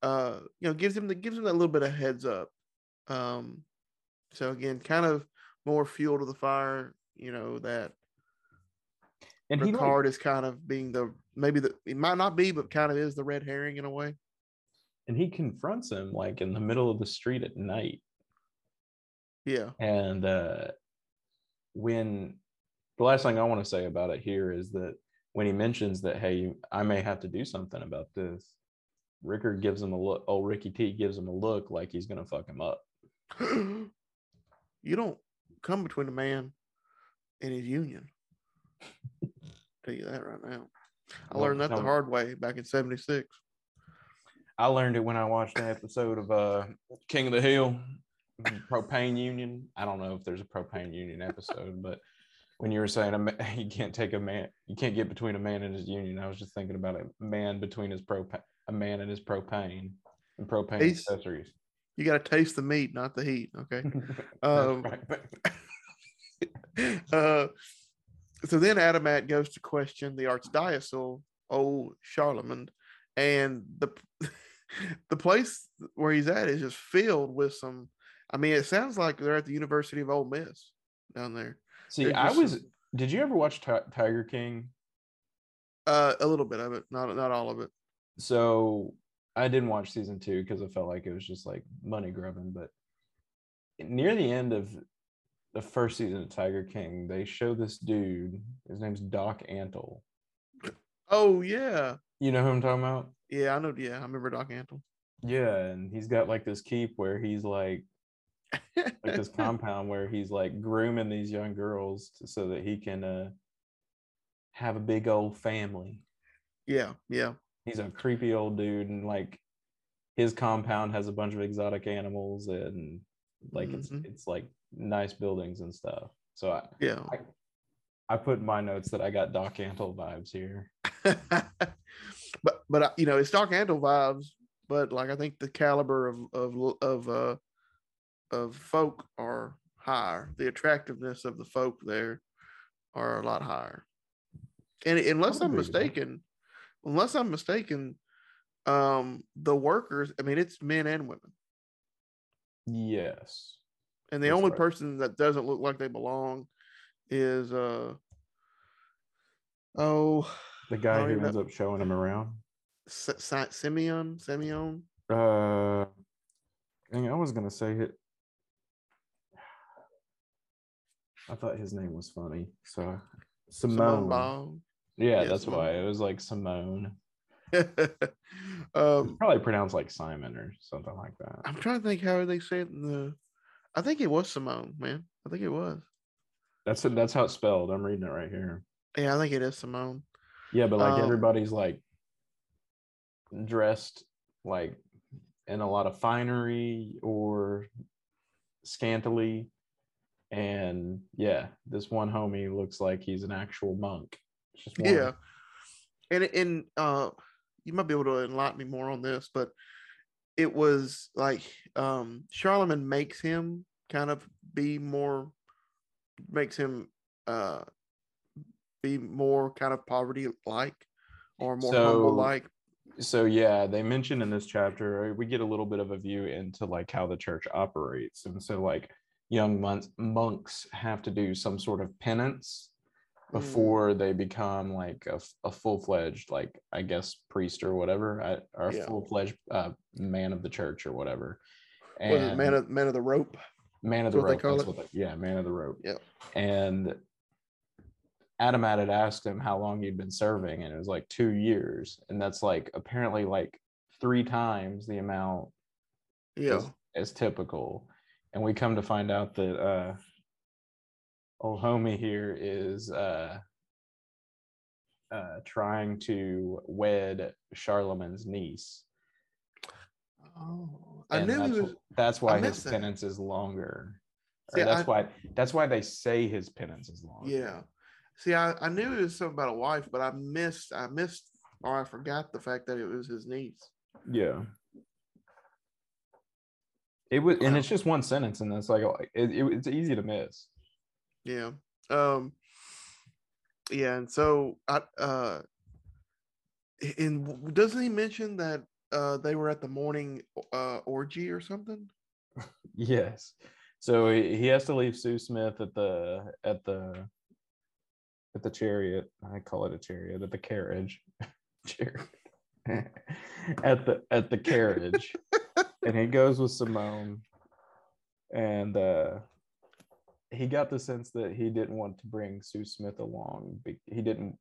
uh you know gives him the gives him that little bit of heads up um so again kind of more fuel to the fire you know that and he Ricard like, is kind of being the maybe the it might not be but kind of is the red herring in a way and he confronts him like in the middle of the street at night. Yeah. And uh when the last thing I want to say about it here is that when he mentions that hey I may have to do something about this Ricard gives him a look oh Ricky T gives him a look like he's gonna fuck him up. You don't come between a man and his union. Tell you that right now. I Well, learned that the hard way back in 76 I learned it when I watched an episode of uh King of the Hill, propane union. I don't know if there's a propane union episode, but when you were saying a ma- you can't take a man, you can't get between a man and his union, I was just thinking about a man between his propane, a man and his propane and propane He's- accessories. You got to taste the meat, not the heat. Okay. Um, uh, so then Adamat goes to question the archdiocese, old Charlemagne, and the the place where he's at is just filled with some. I mean, it sounds like they're at the University of Ole Miss down there. See, I was. Did you ever watch Ti- Tiger King? Uh, a little bit of it, not not all of it. so I didn't watch season two because I felt like it was just like money grubbing. But near the end of the first season of Tiger King, they show this dude. His name's Doc Antle. Oh yeah, You know who I'm talking about? yeah, I know. Yeah, I remember Doc Antle. Yeah, and he's got like this keep where he's like like this compound where he's like grooming these young girls to, so that he can uh have a big old family. yeah, yeah. he's a creepy old dude and like his compound has a bunch of exotic animals and like it's Mhm. it's like nice buildings and stuff so i Yeah. i put in my notes that i got doc antle vibes here but but uh, you know it's Doc Antle vibes, but like I think the caliber of of of uh of folk are higher. The attractiveness of the folk there are a lot higher. And unless I'm agree with that. mistaken, unless I'm mistaken, um, the workers. I mean, it's men and women, yes and the That's only right. person that doesn't look like they belong is uh oh the guy who ends up showing him around S- Simeon Simeon. uh dang, i was gonna say it i thought his name was funny so Simone simone yeah Yeah, that's Simone. why it was like simone um, probably pronounced like simon or something like that I'm trying to think how they say it in the I think it was Simone, man. I think it was. That's it. That's how it's spelled. I'm reading it right here. Yeah, I think it is Simone. Yeah, but like Um, everybody's like dressed like in a lot of finery or scantily. And yeah, this one homie looks like he's an actual monk. Just. Yeah. And and uh you might be able to enlighten me more on this, but it was like um Charlemagne makes him kind of be more makes him uh be more kind of poverty like or more humble like. so yeah they mentioned in this chapter uh, we get a little bit of a view into like how the church operates and so like young monks monks have to do some sort of penance Mm. before they become like a full-fledged like i guess priest or whatever or a Yeah. full-fledged uh, man of the church or whatever Was it man of man of the rope? man of the what they rope call that's it? what they- yeah man of the rope yeah and adam had asked him how long he'd been serving and it was like two years and that's like apparently like three times the amount Yeah. as, as typical and we come to find out that uh old homie here is uh uh trying to wed charlemagne's niece Oh, I and knew he that's, was. that's why his that. penance is longer See, that's I- why that's why they say his penance is long. Yeah. See, I, I knew it was something about a wife, but I missed I missed or I forgot the fact that it was his niece. Yeah. It was, and it's just one sentence, and it's like oh, it, it, it's easy to miss. Yeah. Um yeah, and so I uh and doesn't he mention that uh they were at the morning uh orgy or something? Yes. So he, he has to leave SouSmith at the at the at the chariot. I call it a chariot at the carriage. chariot. at the at the carriage. and he goes with Simone. And uh he got the sense that he didn't want to bring SouSmith along. He didn't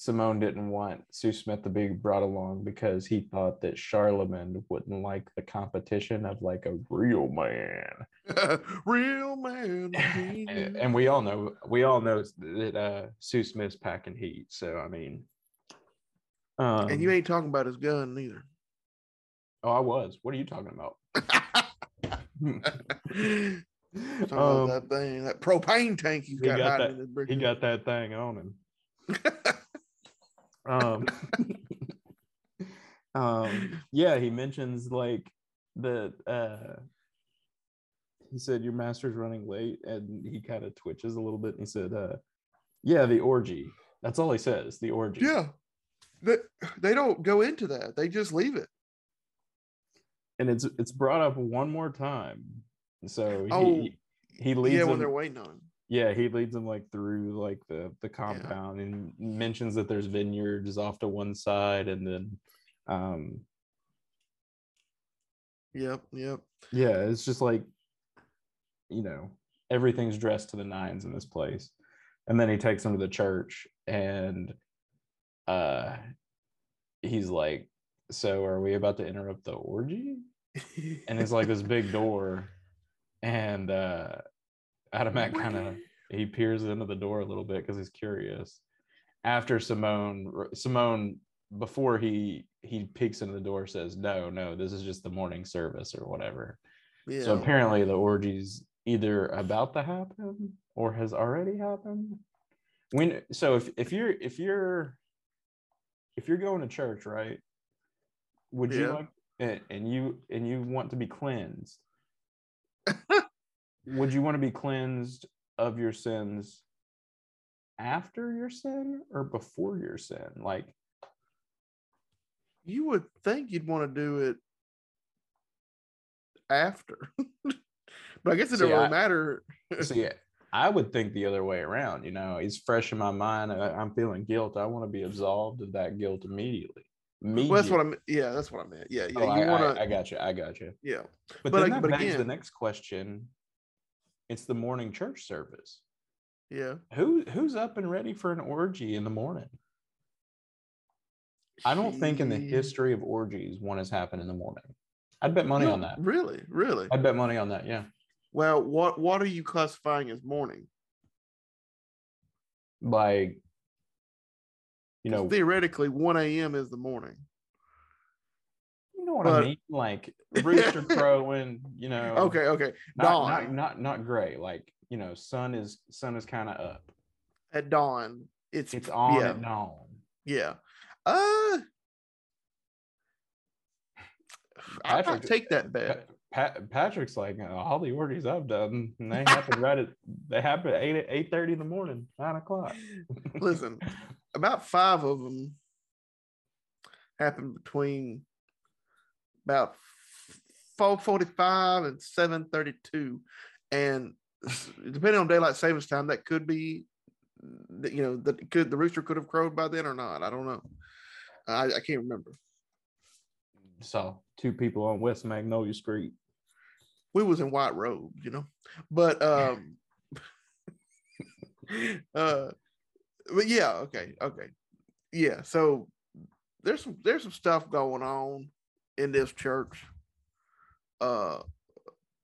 Simone didn't want SouSmith to be brought along because he thought that Charlemagne wouldn't like the competition of like a real man. Real man. And, and we all know we all know that uh SouSmith's packing heat. So I mean um, and you ain't talking about his gun neither. oh I was. What are you talking about? Talking about um, that thing, that propane tank he's he got, got that- in his he got that thing on him. Um um yeah he mentions like that uh he said your master's running late and he kind of twitches a little bit and he said uh yeah the orgy that's all he says the orgy yeah. They, they don't go into that. They just leave it. and it's it's brought up one more time so he Oh, he leads yeah, when them, they're waiting on. Yeah he leads them like through like the the compound and mentions that there's vineyards off to one side and then um Yep, yep. yeah it's just like you know everything's dressed to the nines in this place. And then he takes them to the church and uh he's like so are we about to interrupt the orgy? And it's like this big door and uh Adamat kind of he peers into the door a little bit because he's curious. After simone simone before he he peeks into the door says no no this is just the morning service or whatever. Yeah. so apparently the orgy's either about to happen or has already happened. When so if, if you're if you're if you're going to church right would you like and, and you and you want to be cleansed would you want to be cleansed of your sins after your sin or before your sin like you would think you'd want to do it after. but I guess it doesn't really I- matter. see i would think the other way around you know it's fresh in my mind I, i'm feeling guilt i want to be absolved of that guilt immediately Well, that's what I'm. Yeah, that's what I meant. Yeah, yeah. Oh, you I, wanna, I got you i got you Yeah, but, But then I- that but begs the next question it's the morning church service yeah. who who's up and ready for an orgy in the morning i don't think in the history of orgies one has happened in the morning I'd bet money No, on that. Really, really. I'd bet money on that. Yeah. Well, what what are you classifying as morning? Like, you know, theoretically, one a.m. is the morning. What but- I mean? Like rooster crowing, you know. Okay, okay. Not, dawn not not not gray. Like, you know, sun is sun is kind of up. at dawn. It's It's on Yeah, at dawn. yeah. Uh, I Patrick- take that bet. Pa- Pat, Patrick's like "Uh, all the orgies I've done, and they happen right at they happen at eight eight thirty in the morning, nine o'clock. Listen, about five of them happened between about four forty-five and seven thirty-two, and depending on daylight savings time, that could be, you know, that could the rooster could have crowed by then or not. I don't know. I, I can't remember. Saw two people on West Magnolia Street. we was in white robes, you know. But um uh but yeah, okay, okay. Yeah, so there's some there's some stuff going on in this church. Uh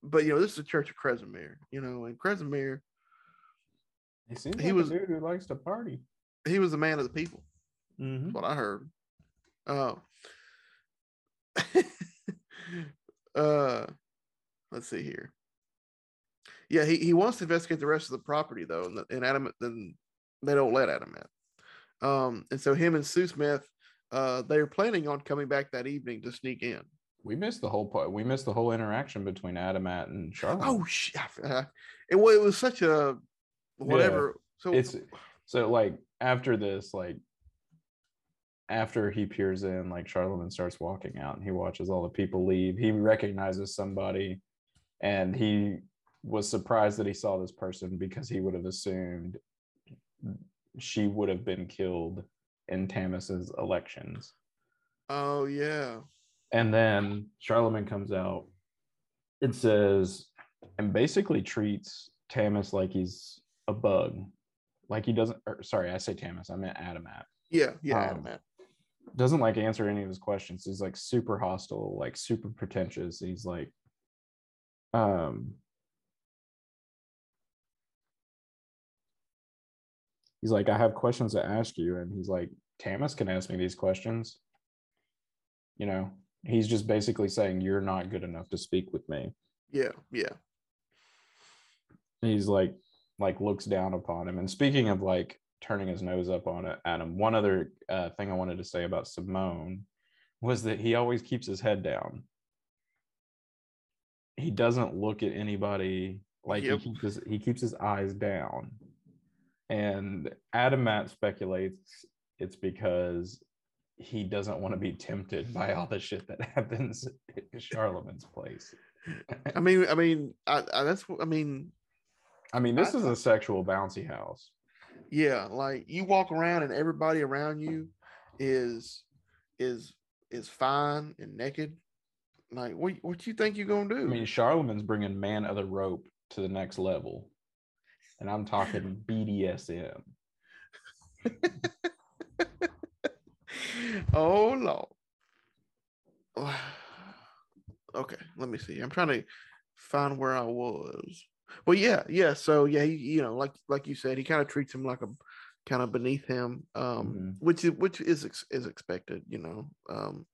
but you know, this is the church of Kresimir, you know, and Kresimir. He seems He like was- a dude who likes to party. he was the man of the people. Mhm. What I heard. Uh, uh, let's see here. Yeah, he, he wants to investigate the rest of the property though, and, the- and Adam then they don't let Adam in. Um, and so him and SouSmith, uh, they're planning on coming back that evening to sneak in. We missed the whole part. We missed the whole interaction between Adamat and Charlotte. Oh shit! It, wa- it was such a whatever. So it's so like after this, like after he peers in, like Charlemagne starts walking out and he watches all the people leave. He recognizes somebody and he was surprised that he saw this person because he would have assumed she would have been killed in Tamas's elections. oh yeah, And then Charlemagne comes out and says, and basically treats Tamas like he's a bug. Like he doesn't, or, sorry, I say Tamas, I meant Adamat. yeah, yeah, Um, Adam. Doesn't like answer any of his questions. He's like super hostile, like super pretentious. He's like, um, he's like, I have questions to ask you. And he's like, Tamas can ask me these questions. You know, he's just basically saying, You're not good enough to speak with me. Yeah, yeah. he's like like looks down upon him and speaking of like turning his nose up on it him one other uh, thing i wanted to say about simone was that he always keeps his head down he doesn't look at anybody like Yep. he keeps his, he keeps his eyes down and Adamat speculates it's because he doesn't want to be tempted by all the shit that happens at charlemagne's place I mean, I mean, I, I that's what I mean. i mean this I- is a sexual bouncy house Yeah, like you walk around and everybody around you is is is fine and naked. Like, what what you think you're gonna do? I mean, Charlemagne's bringing man of the rope to the next level, and I'm talking BDSM. oh lord. okay, let me see. I'm trying to find where I was. Well, yeah, yeah. So yeah, he, you know, like like you said, he kind of treats him like a kind of beneath him, um, Mhm. which is which is ex- is expected, you know, um,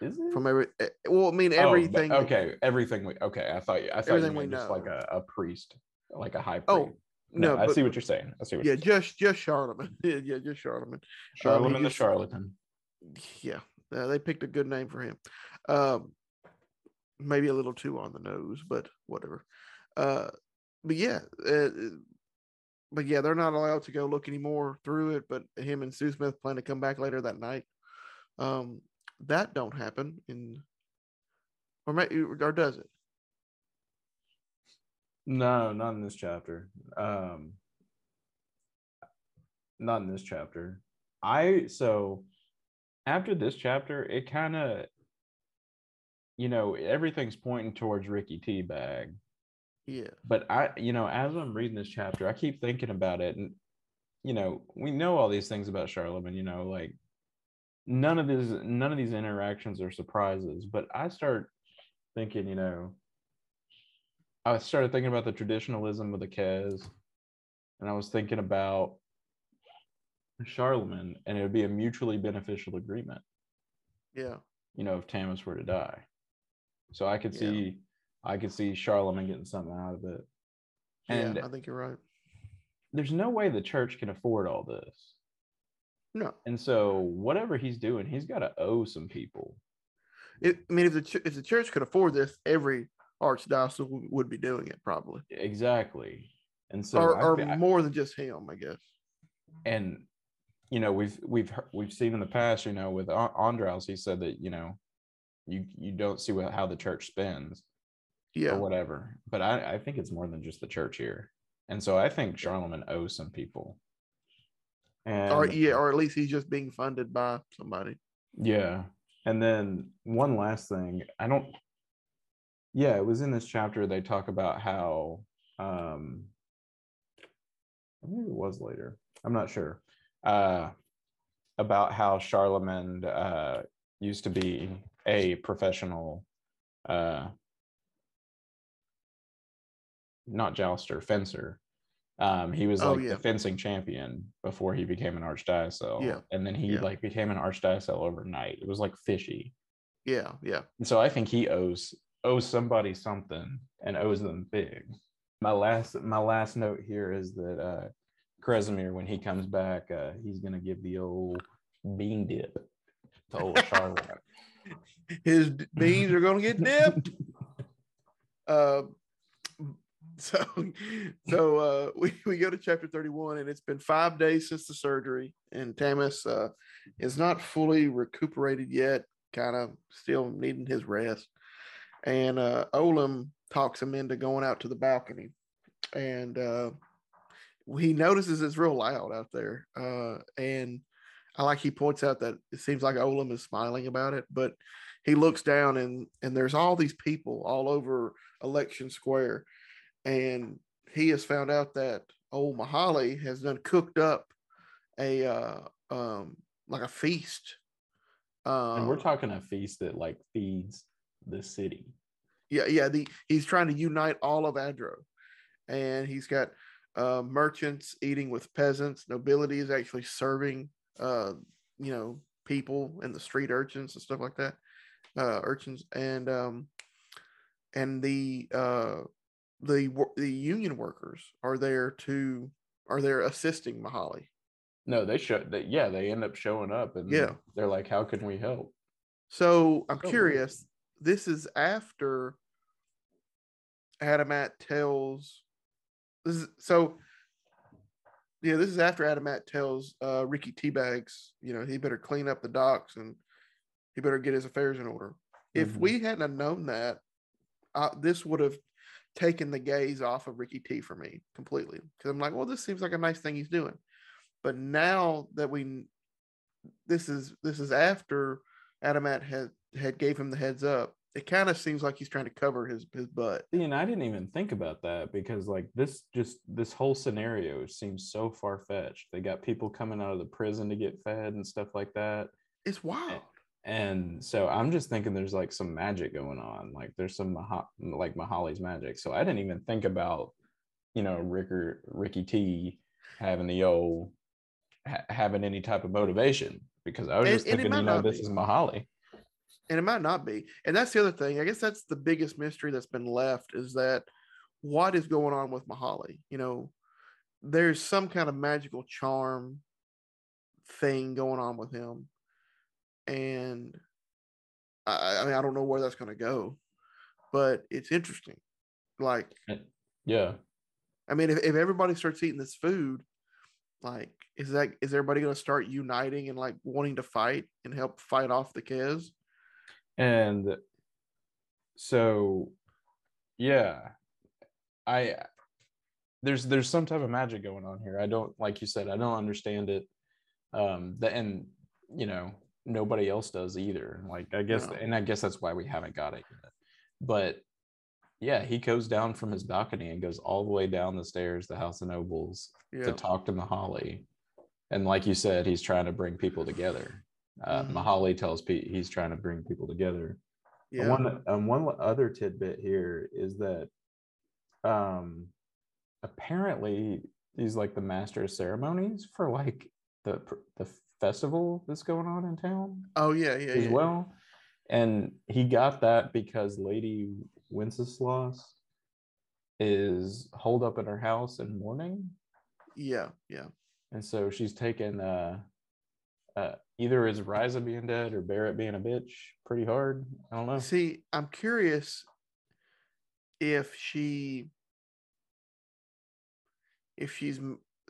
Is it? from every. eh, Well, I mean, Oh, everything. that- okay, everything. We, okay, I thought you. I thought Everything you we meant just like a, a priest, like a high priest. Oh, no, no, I but- see what you're saying. I see what yeah, you're saying. just just Charlemagne. yeah, yeah, just Charlemagne. Charlemagne the just- charlatan. Yeah, uh, they picked a good name for him. Um, maybe a little too on the nose, but whatever. Uh, but yeah, uh, but yeah, they're not allowed to go look anymore through it. But him and SouSmith plan to come back later that night. Um, that don't happen in, or may, or does it? No, not in this chapter. Um, not in this chapter. I so after this chapter, it kind of, you know, everything's pointing towards Ricky T bag. Yeah, But I, you know, as I'm reading this chapter, I keep thinking about it, and you know, we know all these things about Charlemagne. You know, like none of these, none of these interactions are surprises. But I start thinking, you know, I started thinking about the traditionalism of the Kez, and I was thinking about Charlemagne, and it would be a mutually beneficial agreement. Yeah. You know, if Tamas were to die, so I could Yeah. see, I could see Charlemagne getting something out of it. And yeah, I think you're right. there's no way the church can afford all this. No, And so whatever he's doing, he's got to owe some people. it, I mean, if the ch- if the church could afford this, every archdiocese would be doing it probably, Exactly. And so or, or I- more than just him, I guess. and you know we've we've we've seen in the past you know with An- he said that you know you you don't see what, how the church spends Yeah, or whatever but I, I think it's more than just the church here and so I think Charlemagne owes some people and or yeah, or at least he's just being funded by somebody. Yeah. And then one last thing, I don't yeah, it was in this chapter they talk about how um maybe it was later. I'm not sure. Uh about how Charlemagne uh used to be a professional uh not jouster, fencer. Um, he was Oh, like yeah. the fencing champion before he became an archdiocese. Yeah. And then he Yeah. like became an archdiocese overnight. It was like fishy. Yeah, yeah, And so I think he owes owes somebody something and owes them big. My last my last note here is that uh Kresimir, when he comes back, uh, he's gonna give the old bean dip to old Charlotte. his beans are gonna get dipped. Uh, so so uh, we, we go to chapter 31 and it's been five days since the surgery and Tamas uh, is not fully recuperated yet kind of still needing his rest and uh, Olem talks him into going out to the balcony. And uh, he notices it's real loud out there. Uh, and I like he points out that it seems like Olem is smiling about it but he looks down and and there's all these people all over election square. And he has found out that old Mihali has done cooked up a uh um like a feast. Uh and we're talking a feast that like feeds the city. yeah yeah the he's trying to unite all of adro and he's got uh merchants eating with peasants nobility is actually serving uh you know people and the street urchins and stuff like that uh urchins and um and the uh the the union workers are there to are there assisting Mihali No, they show that yeah, they end up showing up and Yeah. they're like, How can we help? So I'm Oh, curious. This is after Adamat tells this is so yeah, this is after Adamat tells uh Ricky Teabags, you know, he better clean up the docks and he better get his affairs in order. If Mhm. we hadn't known that, uh, this would have taken the gaze off of Ricky T for me completely. Because I'm like, well, this seems like a nice thing he's doing. But now that we this is this is after Adamat had had gave him the heads up. It kind of seems like he's trying to cover his his butt. See, and I didn't even think about that because like this just this whole scenario seems so far fetched. They got people coming out of the prison to get fed and stuff like that. It's wild. And so I'm just thinking there's like some magic going on. Like there's some Maha- like Mihali's magic. So I didn't even think about, you know, Ricker Ricky T having the old ha- having any type of motivation because I was And- just thinking, you know, this be. is Mihali. And it might not be. And that's the other thing. I guess that's the biggest mystery that's been left is that what is going on with Mihali? You know, there's some kind of magical charm thing going on with him, and I, I mean, I don't know where that's going to go, but it's interesting. Like, uh, Yeah. I mean, if, if everybody starts eating this food, like, is that is everybody going to start uniting and like wanting to fight and help fight off the Kez? And so yeah, I there's there's some type of magic going on here. I don't like you said, I don't understand it. Um the and you know, nobody else does either. Like I guess No. and I guess that's why we haven't got it yet. But yeah, he goes down from his balcony and goes all the way down the stairs, the House of Nobles, Yeah. to talk to Mihali. And like you said, he's trying to bring people together. Uh, Mhm. Mihali tells Pete he's trying to bring people together. Yeah. One um, one other tidbit here is that um apparently he's like the master of ceremonies for like the the festival that's going on in town oh yeah, yeah, as yeah. well. And he got that because Lady Winceslav is holed up in her house in mourning. Yeah, yeah. And so she's taken uh uh either is Riza being dead or Barrett being a bitch pretty hard. I don't know. See, I'm curious if she if she's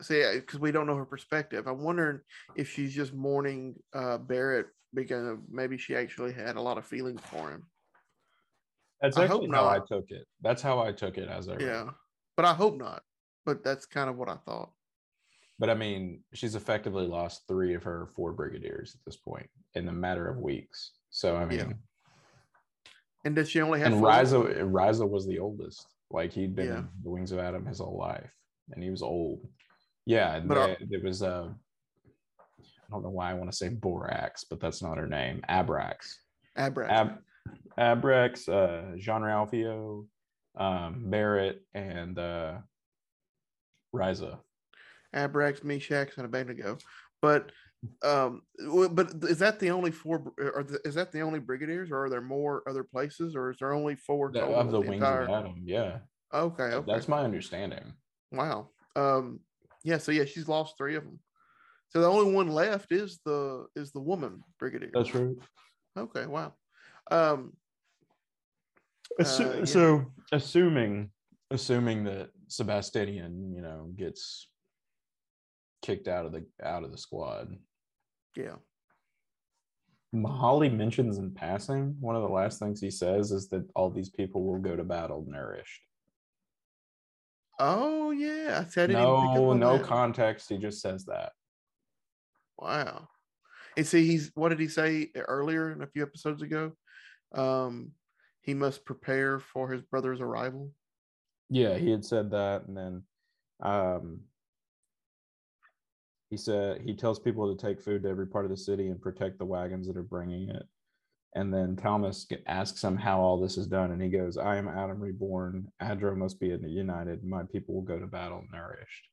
say because we don't know her perspective. I'm wondering if she's just mourning uh Barrett because maybe she actually had a lot of feelings for him. That's I actually how I took it. That's how I took it as I read. Yeah. But I hope not. But that's kind of what I thought. But I mean, she's effectively lost three of her four brigadiers at this point in a matter of weeks. So I mean, Yeah. And does she only have and? Riza Riza was the oldest. Like he'd been Yeah. the Wings of Adam his whole life, and he was old. Yeah, and But are- they- it was uh, I don't know why I want to say Borax, but that's not her name. Abrax. Abrax. Ab Abrax, uh, Jean Ralphio, um, Barrett, and uh, Riza. Abrax, Meshax, and Abednego. But um, but is that the only four? Or is that the only brigadiers, or are there more other places, or is there only four The- of the in Wings entire- of Adam. Yeah, Okay, okay. that's my understanding. Wow. Um, yeah. So yeah, she's lost three of them. So the only one left is the is the woman brigadier. That's right. Okay. Wow. Um, Assu- Uh, yeah. So, assuming assuming that Sebastian, you know, gets kicked out of the out of the squad, yeah. Mihali mentions in passing one of the last things he says is that all these people will go to battle nourished. Oh yeah. I said I didn't pick up No, no that. context. He just says that. Wow. And see, he's what did he say earlier in a few episodes ago? Um, he must prepare for his brother's arrival. Yeah, he had said that, and then um, he said he tells people to take food to every part of the city and protect the wagons that are bringing it. And then Tamas asks him how all this is done, and he goes, "I am Adam reborn. Adro must be united. My people will go to battle nourished."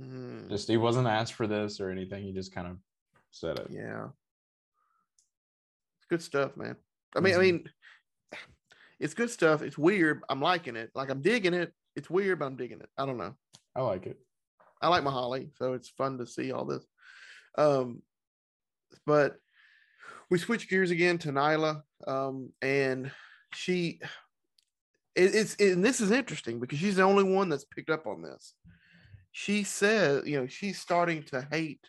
Hmm, Just he wasn't asked for this or anything. He just kind of said it. yeah. It's good stuff, man. I mean, I Mhm. mean, it's good stuff. It's weird. I'm liking it. Like I'm digging it. It's weird, but I'm digging it. I don't know. I like it. I like Mihali, so it's fun to see all this. Um, but we switch gears again to Nila, um, and she, it, it's and this is interesting because she's the only one that's picked up on this. She said, you know, she's starting to hate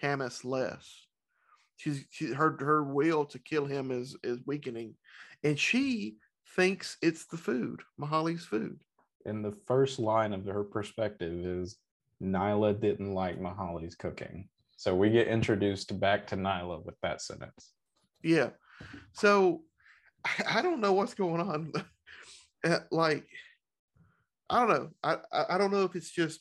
Tamas less. She's she, her her will to kill him is is weakening, and she thinks it's the food, Mihali's food. And the first line of her perspective is Nila didn't like Mihali's cooking. So we get introduced back to Nila with that sentence. Yeah. So I, don't know what's going on. Uh, like, I don't know. I, I I don't know if it's just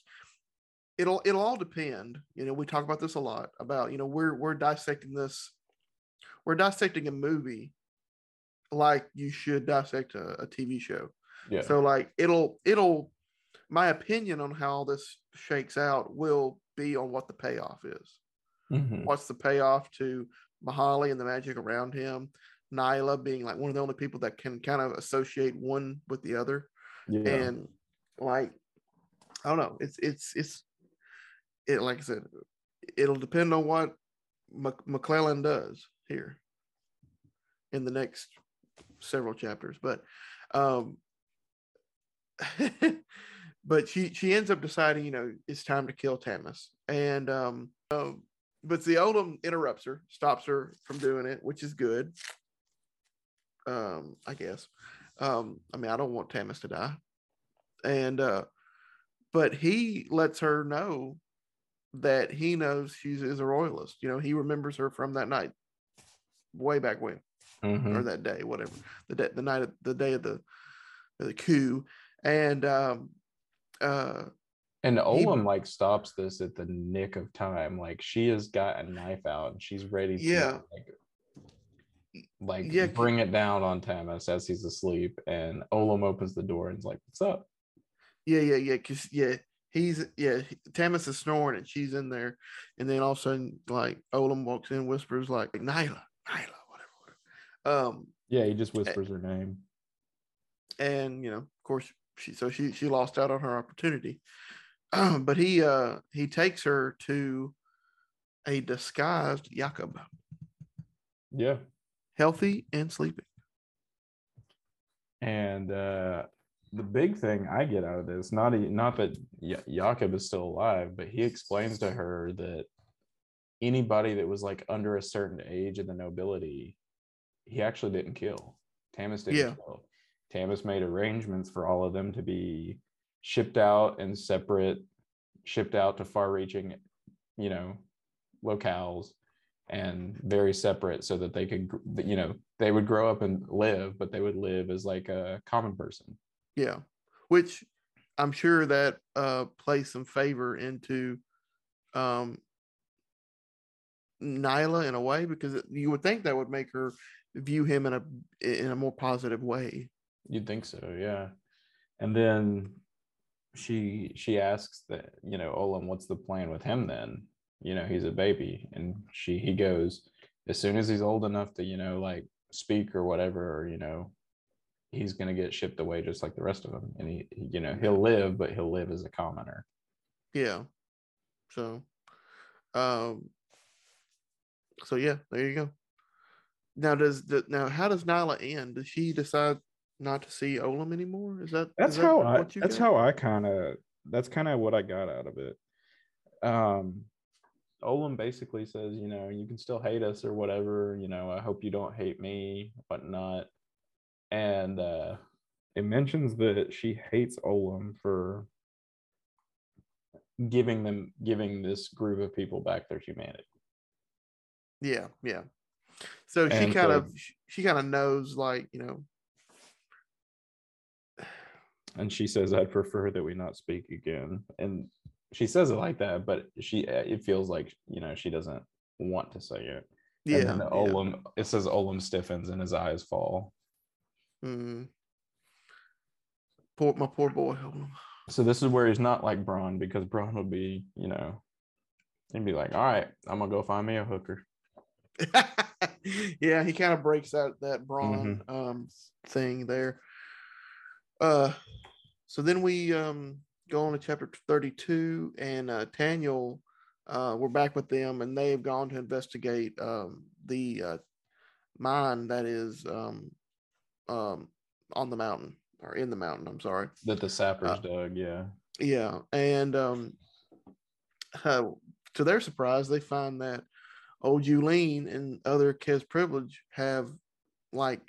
it'll it'll all depend. You know, we talk about this a lot about, you know, we're we're dissecting this, we're dissecting a movie like you should dissect a, a TV show. Yeah. So like it'll it'll my opinion on how this shakes out will be on what the payoff is Mhm. what's the payoff to Mihali and the magic around him? Nila being like one of the only people that can kind of associate one with the other. Yeah. And like, I don't know. It's, it's, it's, it, like I said, it'll depend on what Mc- McClellan does here in the next several chapters. But, um, but she she ends up deciding, you know, it's time to kill Tamas, and um, um but the Olem interrupts her, stops her from doing it, which is good. Um, I guess. Um, I mean, I don't want Tamas to die, and uh, but he lets her know that he knows she's is a royalist. You know, he remembers her from that night, way back when Mhm. or that day, whatever the day, the night of the day of the of the coup, and um, uh, And Olem like stops this at the nick of time. Like she has got a knife out and she's ready to Yeah. like like Yeah, bring it down on Tamas as he's asleep, and Olem opens the door and is like, "What's up?" Yeah, yeah, yeah. Cause yeah, he's yeah. Tamas is snoring and she's in there, and then all of a sudden, like Olem walks in, whispers like Nila, Nila, whatever, whatever. Um, Yeah, he just whispers her name. and you know, of course, she so she she lost out on her opportunity. but he uh he takes her to a disguised Jakob, Yeah, healthy and sleeping. and uh the big thing I get out of this, not e- not that Ja- Jakob is still alive, but he explains to her that anybody that was like under a certain age in the nobility, he actually didn't kill. Tamas didn't Yeah. kill. Tamas made arrangements for all of them to be shipped out and separate, shipped out to far-reaching, you know, locales and very separate so that they could you know they would grow up and live but they would live as like a common person Yeah, which I'm sure that uh plays some favor into um Nila in a way because you would think that would make her view him in a in a more positive way. You'd think so yeah and then she she asks that you know olem what's the plan with him then you know he's a baby and she he goes as soon as he's old enough to you know like speak or whatever or you know he's to get shipped away just like the rest of them and he- you know he'll live but he'll live as a commoner Yeah. So, um, so yeah, there you go. Now, does the, now how does Nila end? Does she decide not to see Olem anymore? Is that that's is that how I what you that's got? how I kind of that's kind of what I got out of it. Um Olem basically says, you know, you can still hate us or whatever, you know, I hope you don't hate me, whatnot. And uh it mentions that she hates Olem for giving them giving this group of people back their humanity. Yeah, yeah. So she kind so- of she kind of knows like you know And she says, I'd prefer that we not speak again. And she says it like that, but she uh, it feels like you know she doesn't want to say it. yeah. and then yeah. Olem, it says Olem stiffens and his eyes fall. Mm. Poor my poor boy Olem. So this is where he's not like Bronn because Bronn would be, you know, he'd be like, all right, I'm gonna go find me a hooker. yeah, he kind of breaks out that brawn Mm-hmm. um thing there. Uh so then we um go on to chapter 32 and uh Taniel uh we're back with them and they've gone to investigate um the uh mine that is um um on the mountain or in the mountain, I'm sorry. That the sappers Uh, dug, yeah. Yeah, and um, uh, to their surprise, they find that old Julene and other Kez privilege have like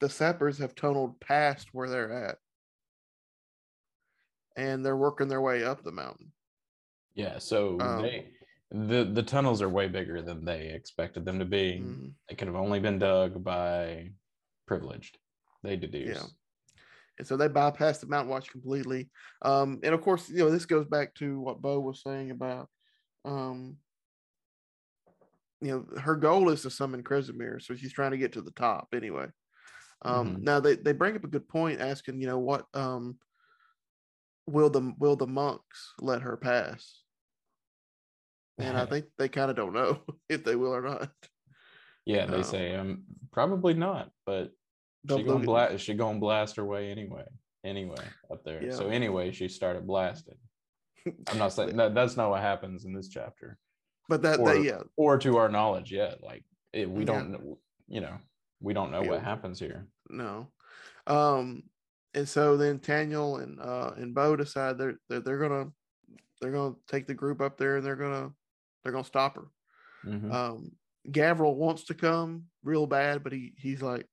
the sappers have tunneled past where they're at, and they're working their way up the mountain. Yeah. So Um, they the the tunnels are way bigger than they expected them to be. Mhm. They could have only been dug by privileged. They deduce. Yeah. And so they bypass the mountain watch completely. Um, and of course, you know, this goes back to what Bo was saying about, um, you know, her goal is to summon Kresimir, so she's trying to get to the top anyway. Um, Mhm. Now they, they bring up a good point, asking, you know, what um, will the will the monks let her pass? And I think they kind of don't know if they will or not. Yeah, they Um, say um probably not, but she gonna blast she gonna blast her way anyway. Anyway, up there. So anyway, she started blasting. I'm not saying that that's not what happens in this chapter. But that, or- that yeah, Or to our knowledge yet. Like it, we Yeah. don't know you know, we don't know Yeah. what happens here. no. Um, and so then Taniel and uh and Bo decide they're they're, they're gonna they're gonna take the group up there and they're gonna they're gonna stop her. Mhm. Um, Gavril wants to come real bad, but he he's like,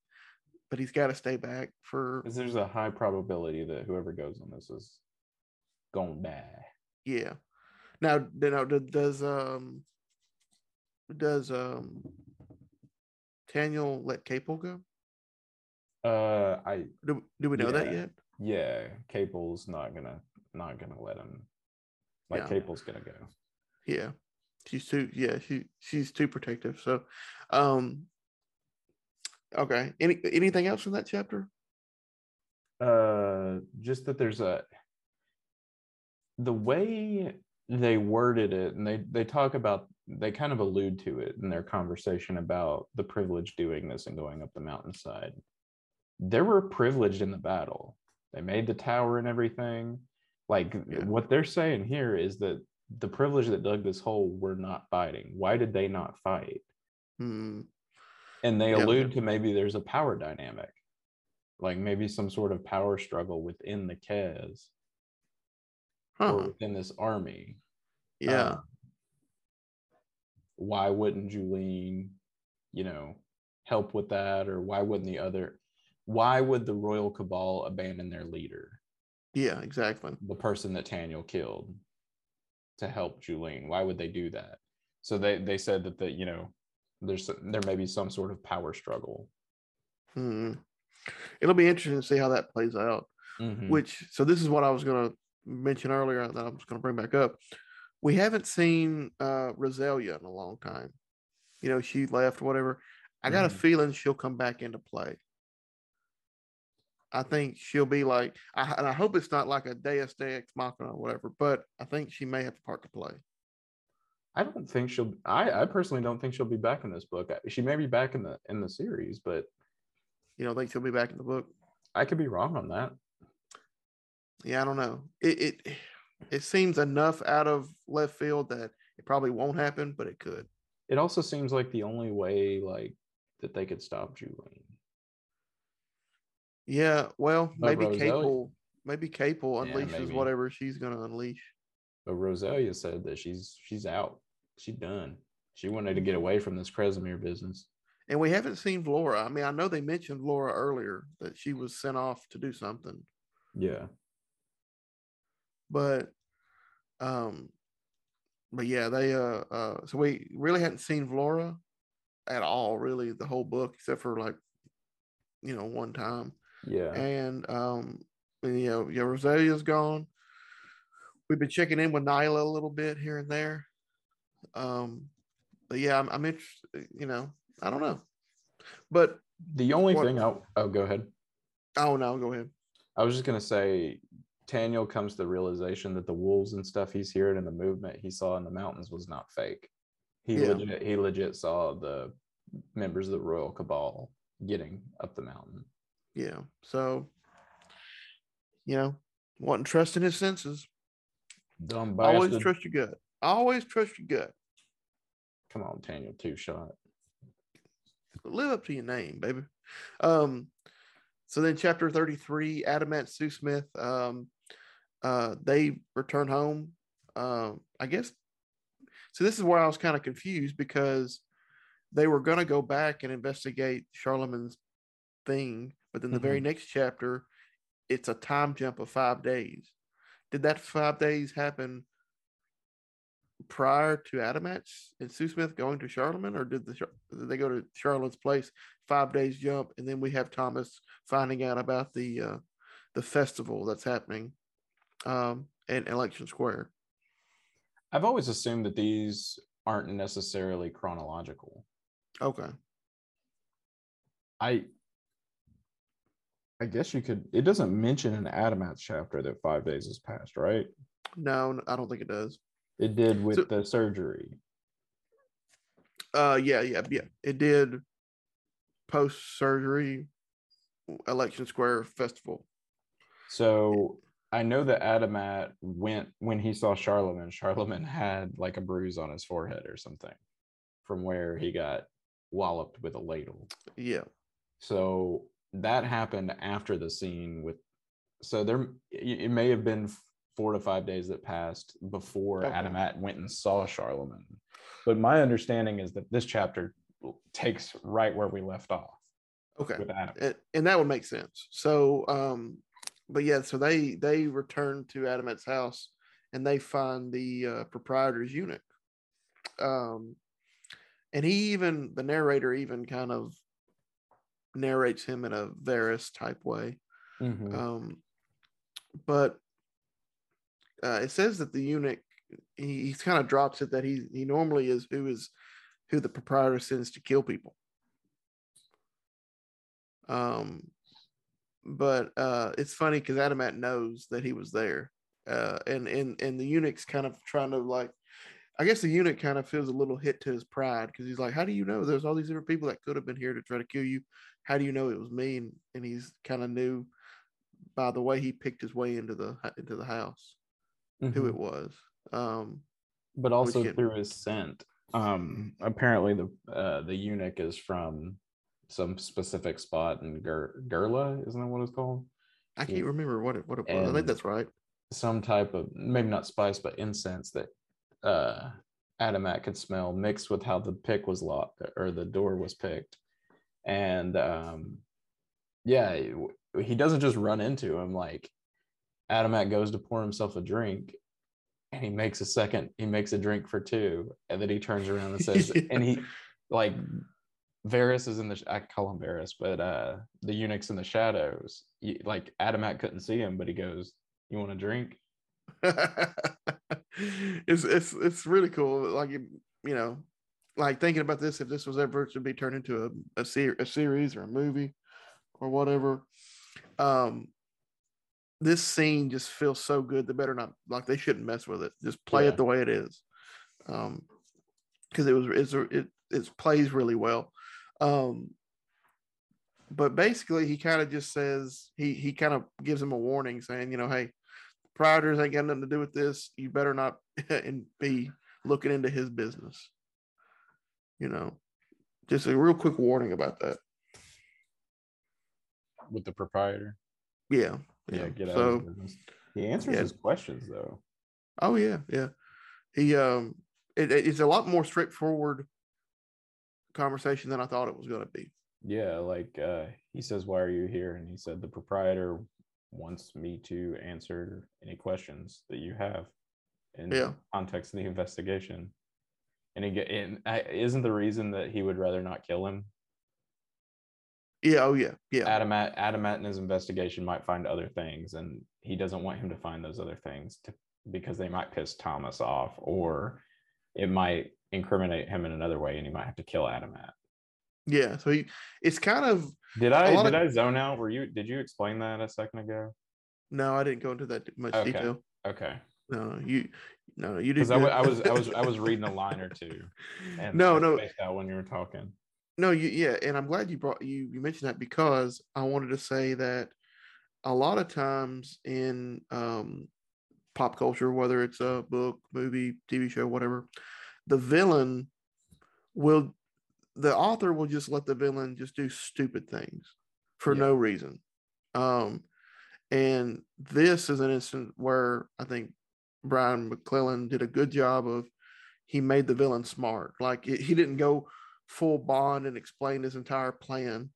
but he's got to stay back for there's a high probability that whoever goes on this is gonna die. yeah. Now, know, does um does um Taniel let Ka-poel go? Uh I Do do we know that yet? yeah, Ka-poel's not gonna not gonna let him like Yeah. Ka-poel's gonna go. Yeah. She's too yeah, she she's too protective. So um Okay. Any anything else in that chapter? Uh, just that there's a the way they worded it, and they they talk about they kind of allude to it in their conversation about the privilege doing this and going up the mountainside. They were privileged in the battle. They made the tower and everything. Like Yeah. what they're saying here is that the privilege that dug this hole were not fighting. Why did they not fight? Hmm. And they Yeah. allude to maybe there's a power dynamic, like maybe some sort of power struggle within the Kez or within this army. Yeah. Uh, why wouldn't Julene, you know, help with that? Or why wouldn't the other, why would the Royal Cabal abandon their leader, yeah. Exactly. the person that Taniel killed, to help Julene? Why would they do that? So they, they said that, the, you know, there's there may be some sort of power struggle. Hmm. It'll be interesting to see how that plays out. Mhm. Which so this is what I was going to mention earlier that I was going to bring back up. We haven't seen uh Rozalia in a long time. You know, she left, whatever. I got Mhm. a feeling she'll come back into play. I think she'll be like, I, and I hope it's not like a Deus Ex Machina or whatever, but I think she may have a part to play. I don't think she'll. I, I personally don't think she'll be back in this book. She may be back in the in the series, but You know, I think she'll be back in the book. I could be wrong on that. Yeah, I don't know. It it it seems enough out of left field that it probably won't happen, but it could. It also seems like the only way like that they could stop Julene. Yeah, well, But maybe Rozalia- Ka-poel, maybe Ka-poel Yeah, unleashes maybe. whatever she's gonna unleash. But Rozalia said that she's she's out. She's done. She wanted to get away from this Kresimir business. And we haven't seen Laura. I mean, I know they mentioned Laura earlier that she was sent off to do something, Yeah. but um, but yeah, they uh uh so we really hadn't seen Laura at all, really, the whole book, except for like you know one time. Yeah. and um and, you know yeah rozalia's gone we've been checking in with nila a little bit here and there um but yeah i'm, I'm interested you know i don't know but The only What- thing I oh go ahead. oh no go ahead I was just gonna say Taniel comes to the realization that the wolves and stuff he's hearing in the movement he saw in the mountains was not fake. He Yeah. legit he legit saw the members of the Royal Cabal getting up the mountain. Yeah so you know wasn't trusting his senses Dumb always trust your gut always trust your gut Come on, Taniel, two shot. live up to your name, baby. Um, so then chapter 33, Adamat Sue Smith, um, uh, they return home. Um, I guess so this is where I was kind of confused because they were gonna go back and investigate Charlemagne's thing, but then the very next chapter, it's a time jump of five days. Did that five days happen prior to Adamat's and SouSmith going to Charlemagne, or did the did they go to Charlotte's place five days jump, and then we have Tamas finding out about the uh, the festival that's happening um, in Election Square? I've always assumed that these aren't necessarily chronological. Okay, I I guess you could it doesn't mention in Adamat's chapter that five days has passed, right? no, I don't think it does. It did with So- the surgery. Uh, yeah, yeah, yeah, it did. Post surgery, Election Square festival. So I know that Adamat went when he saw Charlemagne. Charlemagne had like a bruise on his forehead or something from where he got walloped with a ladle. Yeah, So that happened after the scene with. So there, it may have been four to five days that passed before Okay. Adamat went and saw Charlemagne. But my understanding is that this chapter takes right where we left off okay. with Adam. and, and that would make sense. So, um, but yeah, so they they return to Adamat's house and they find the uh, proprietor's eunuch. Um, and he even the narrator even kind of narrates him in a Varys type way. Mhm. Um, but uh, it says that the eunuch he, he kind of drops it that he he normally is who is who the proprietor sends to kill people. Um, but uh, it's funny because Adamat knows that he was there, uh, and and and the eunuch's kind of trying to like, I guess the eunuch kind of feels a little hit to his pride because he's like, how do you know there's all these different people that could have been here to try to kill you? How do you know it was me? And, and he's kind of knew by the way he picked his way into the into the house who it was. Um, But also can- through his scent. Um, apparently the uh, the eunuch is from some specific spot in Ger- Gerla, isn't that what it's called? I can't Yeah. remember what it what it was. I think that's right. Some type of maybe not spice, but incense that uh Adamat could smell mixed with how the pick was locked or the door was picked. And um yeah, he doesn't just run into him like Adamat goes to pour himself a drink and he makes a second, he makes a drink for two, and then he turns around and says, Yeah. and he like Varys is in the I call him Varys, but uh the eunuch's in the shadows. Like Adamat couldn't see him, but he goes, You want a drink? it's it's it's really cool. Like you know, like thinking about this, if this was ever to be turned into a a, ser- a series or a movie or whatever, um, this scene just feels so good. They better not like they shouldn't mess with it. Just play Yeah. it the way it is, um, because it was it's it it plays really well. Um, but basically, he kind of just says he he kind of gives him a warning, saying, you know, hey, proprietors ain't got nothing to do with this. You better not and be looking into his business. You know, just a real quick warning about that. With the proprietor. Yeah. Yeah, get out So. He answers yeah. his questions though. oh yeah, yeah. He um, it, it- it's a lot more straightforward conversation than I thought it was going to be. Yeah, like uh he says, Why are you here? And he said the proprietor wants me to answer any questions that you have in Yeah. context of the investigation. And he get and I, isn't the reason that he would rather not kill him? Yeah. Oh yeah. Yeah. Adamat Adamat in his investigation might find other things, and he doesn't want him to find those other things to, because they might piss Tamas off, or it might incriminate him in another way, and he might have to kill Adamat. Yeah. So he, it's kind of Did I did of- I zone out? Were you did you explain that a second ago? no, I didn't go into that much Okay. detail. Okay, no, you, no, no, you didn't. I. I was I was I was reading a line or two. And No, no. out when you were talking. No, you yeah, and I'm glad you brought you you mentioned that because I wanted to say that a lot of times in um pop culture, whether it's a book, movie, TV show, whatever, the villain will the author will just let the villain just do stupid things for Yeah. no reason. Um and this is an instance where I think Brian McClellan did a good job of he made the villain smart. Like it, he didn't go full bond and explain his entire plan.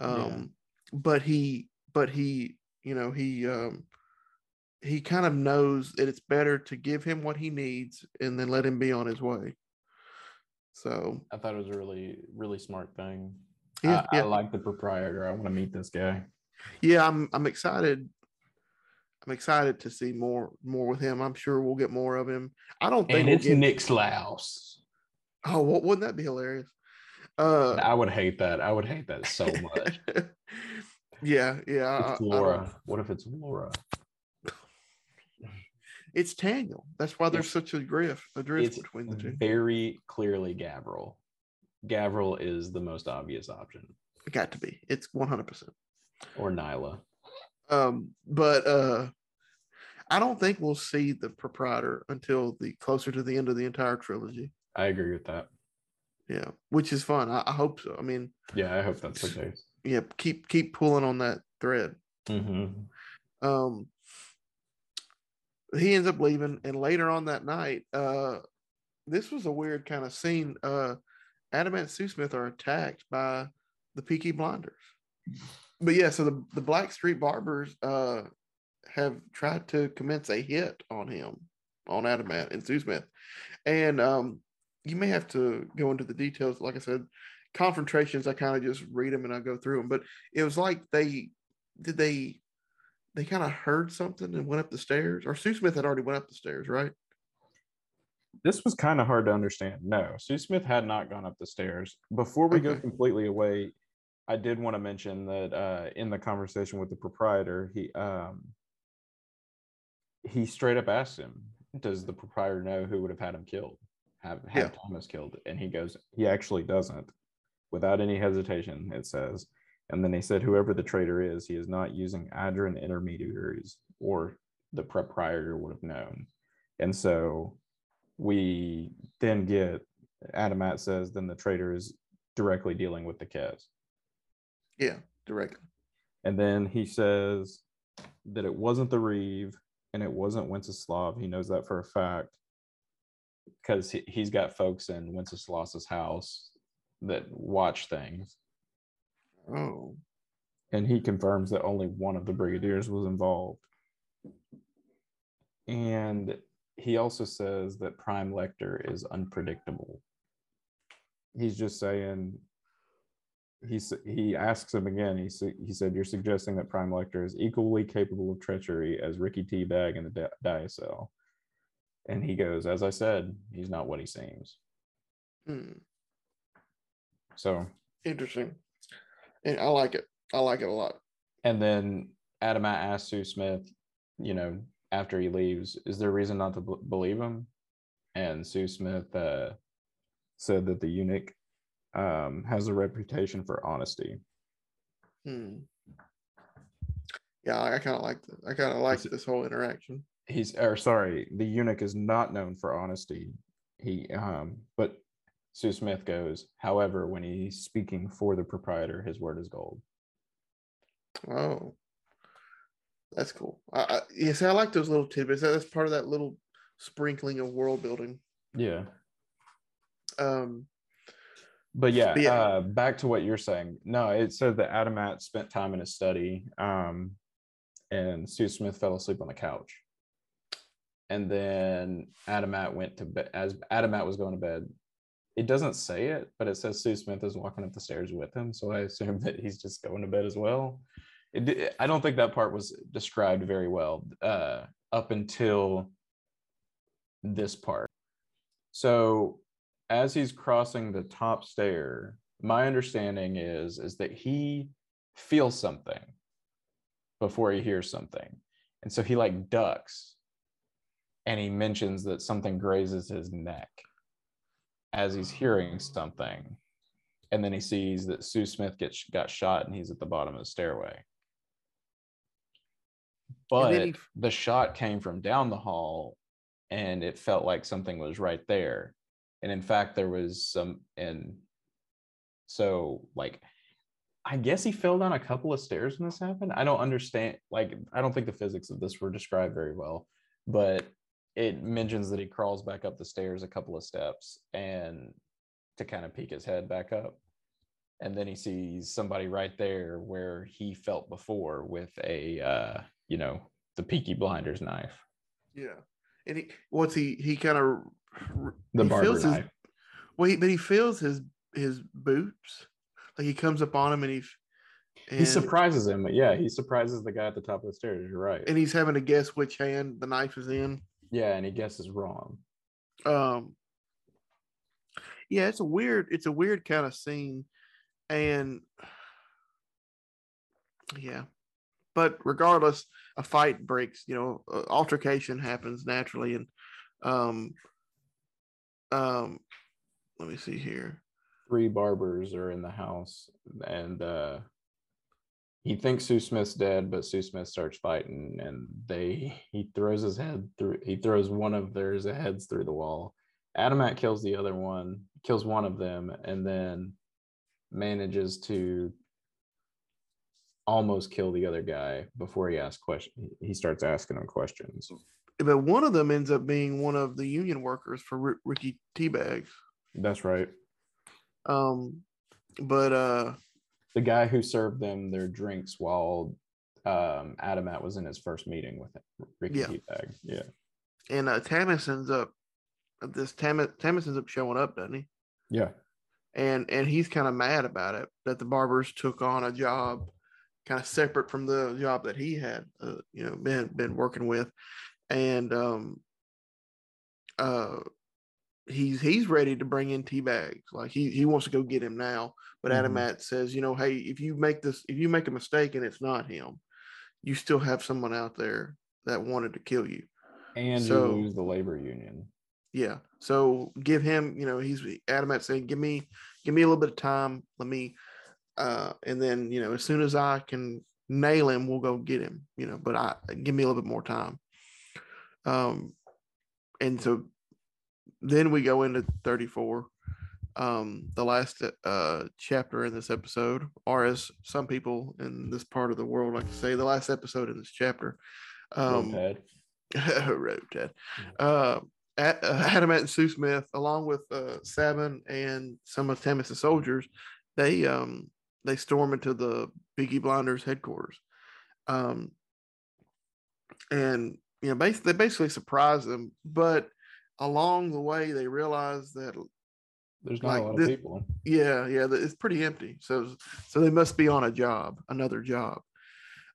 Um but he but he, you know, he um he kind of knows that it's better to give him what he needs and then let him be on his way. So I thought it was a really really smart thing. yeah, I, yeah. I like the proprietor. I want to meet this guy. yeah, I'm I'm excited. I'm excited to see more more with him. I'm sure we'll get more of him. I don't think And we'll it's get, Nick Slaus. Oh, what wouldn't that be hilarious? Uh, I would hate that. I would hate that so much. yeah, yeah. I- I It's Laura. What if it's Laura? It's Taniel. That's why there's It's- such a drift, a drift between the two. very clearly Gavril. Gavril is the most obvious option, It got to be. It's 100. percent or Nila. Um, but uh, I don't think we'll see the proprietor until the closer to the end of the entire trilogy. I agree with that. Yeah, which is fun. I, I hope so. I mean, Yeah, I hope that's the case. yeah, keep keep pulling on that thread. Mhm. um he ends up leaving and later on that night uh this was a weird kind of scene uh adam and sousmith are attacked by the peaky blinders but yeah so the, the black street barbers uh have tried to commence a hit on him on adamat and sousmith. And um you may have to go into the details. Like i said confrontations i kind of just read them and i go through them but it was like they did they they kind of heard something and went up the stairs? Or sousmith had already went up the stairs right? This was kind of hard to understand. No, SouSmith had not gone up the stairs. Before we go completely away, I did want to mention that uh, in the conversation with the proprietor, he um, he straight up asks him, "Does the proprietor know who would have had him killed, have had Yeah. Tamas killed?" And he goes, "He actually doesn't." Without any hesitation, it says, and then he said, "Whoever the traitor is, he is not using Adran intermediaries, or the proprietor would have known." And so we then get Adamat says, then the traitor is directly dealing with the Kez. Yeah, directly. And then he says that it wasn't the Reeve and it wasn't Winceslav. He knows that for a fact because he, he's got folks in Winceslav's house that watch things. Oh, And he confirms that only one of the brigadiers was involved. And he also says that Prime Lektor is unpredictable. He's just saying he's he asks him again. He he said, "You're suggesting that Prime Lektor is equally capable of treachery as Ricky Teabag and the Di- Diocel." And he goes, "As I said, he's not what he seems." hmm. So, interesting. And I like it. I like it a lot. and then Adamat asks SouSmith, you know, after he leaves, is there a reason not to b- believe him? And SouSmith uh, said that the eunuch um, has a reputation for honesty. Hmm. Yeah, I, kind of like that. I kind of like this whole interaction. he's or sorry, the eunuch is not known for honesty. He um but SouSmith goes, however, when he's speaking for the proprietor, his word is gold. Oh, that's cool. I, I, yeah, see, I like those little tidbits. That's part of that little sprinkling of world building. Yeah. Um, But yeah, But yeah. Uh, back to what you're saying. No, it said that Adamat spent time in his study, um, and SouSmith fell asleep on the couch. And then Adamat went to bed. As Adamat was going to bed, it doesn't say it, but it says SouSmith is walking up the stairs with him. So I assume that he's just going to bed as well. It, I don't think that part was described very well uh, up until this part. So as he's crossing the top stair, my understanding is is that he feels something before he hears something. And so he like ducks and he mentions that something grazes his neck as he's hearing something. And then he sees that SouSmith gets got shot and he's at the bottom of the stairway. But he- the shot came from down the hall and it felt like something was right there and in fact there was some and so like i guess he fell down a couple of stairs when this happened. I don't understand like i don't think the physics of this were described very well but it mentions that he crawls back up the stairs a couple of steps and to kind of peek his head back up. And then he sees somebody right there where he felt before with a uh you know the peaky blinders knife. Yeah, and he what's he he kind of the he barber his well, he, but he feels his his boots. Like he comes up on him and he he surprises him yeah he surprises the guy at the top of the stairs. You're right. And he's having to guess which hand the knife is in. yeah and he guesses wrong. Um yeah it's a weird it's a weird kind of scene. And yeah but regardless a fight breaks you know uh, altercation happens naturally. And um um let me see here three barbers are in the house and uh he thinks SouSmith's dead, but SouSmith starts fighting and they he throws his head through he throws one of theirs heads through the wall. Adamat kills the other one, kills one of them, and then manages to almost kill the other guy before he asks questions. He starts asking him questions. But one of them ends up being one of the union workers for R- ricky teabags That's right. um but uh The guy who served them their drinks while um Adamat was in his first meeting with Ricky Yeah. Teabag. Yeah. and uh Tamas ends up this Tamas, Tamas ends up showing up doesn't he Yeah. and and he's kind of mad about it that the barbers took on a job kind of separate from the job that he had uh, you know been been working with and um uh he's he's ready to bring in T bags. Like he he wants to go get him now. But Mhm. Adamat says, you know, hey, if you make this, if you make a mistake and it's not him, you still have someone out there that wanted to kill you. And So- you lose the labor union. Yeah. So give him, you know, he's Adamat saying, give me, give me a little bit of time. Let me, uh, and then you know, as soon as I can nail him, we'll go get him. You know, but I give me a little bit more time. Um, and so then we go into 34 um the last uh chapter in this episode or as some people in this part of the world like to say the last episode in this chapter um Roadhead. Road Ted. Uh, A- uh, Adamat and SouSmith, along with uh, Sabon and some of Tamas' soldiers, they um they storm into the Biggie Blinders headquarters, um, and you know bas- they basically surprise them. But along the way, they realize that There's not like a lot this- of people. yeah, yeah, it's pretty empty. So, so they must be on a job, another job.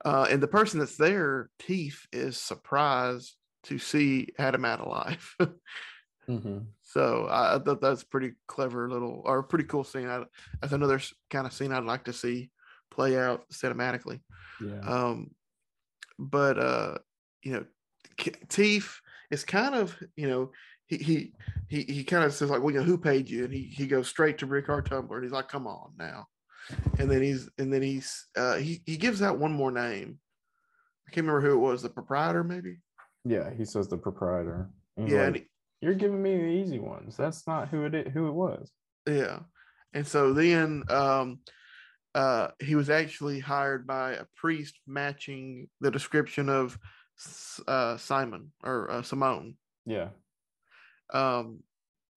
Uh, and the person that's there, Teef, is surprised to see Adamat alive. Mhm. so I, I thought that's pretty clever little or pretty cool scene. I, that's another kind of scene I'd like to see play out cinematically. Yeah. Um, but uh, you know, Teef is kind of you know he he he, he kind of says like, well, you know, who paid you? And he he goes straight to Ricard Tumblar and he's like, come on now. And then he's and then he's uh, he he gives out one more name. I can't remember who it was. The proprietor, maybe. yeah. He says the proprietor. And Yeah, like, and You're giving me the easy ones. That's not who it who it was. Yeah. And so then um uh he was actually hired by a priest matching the description of uh Simon or uh, Simone. Yeah. Um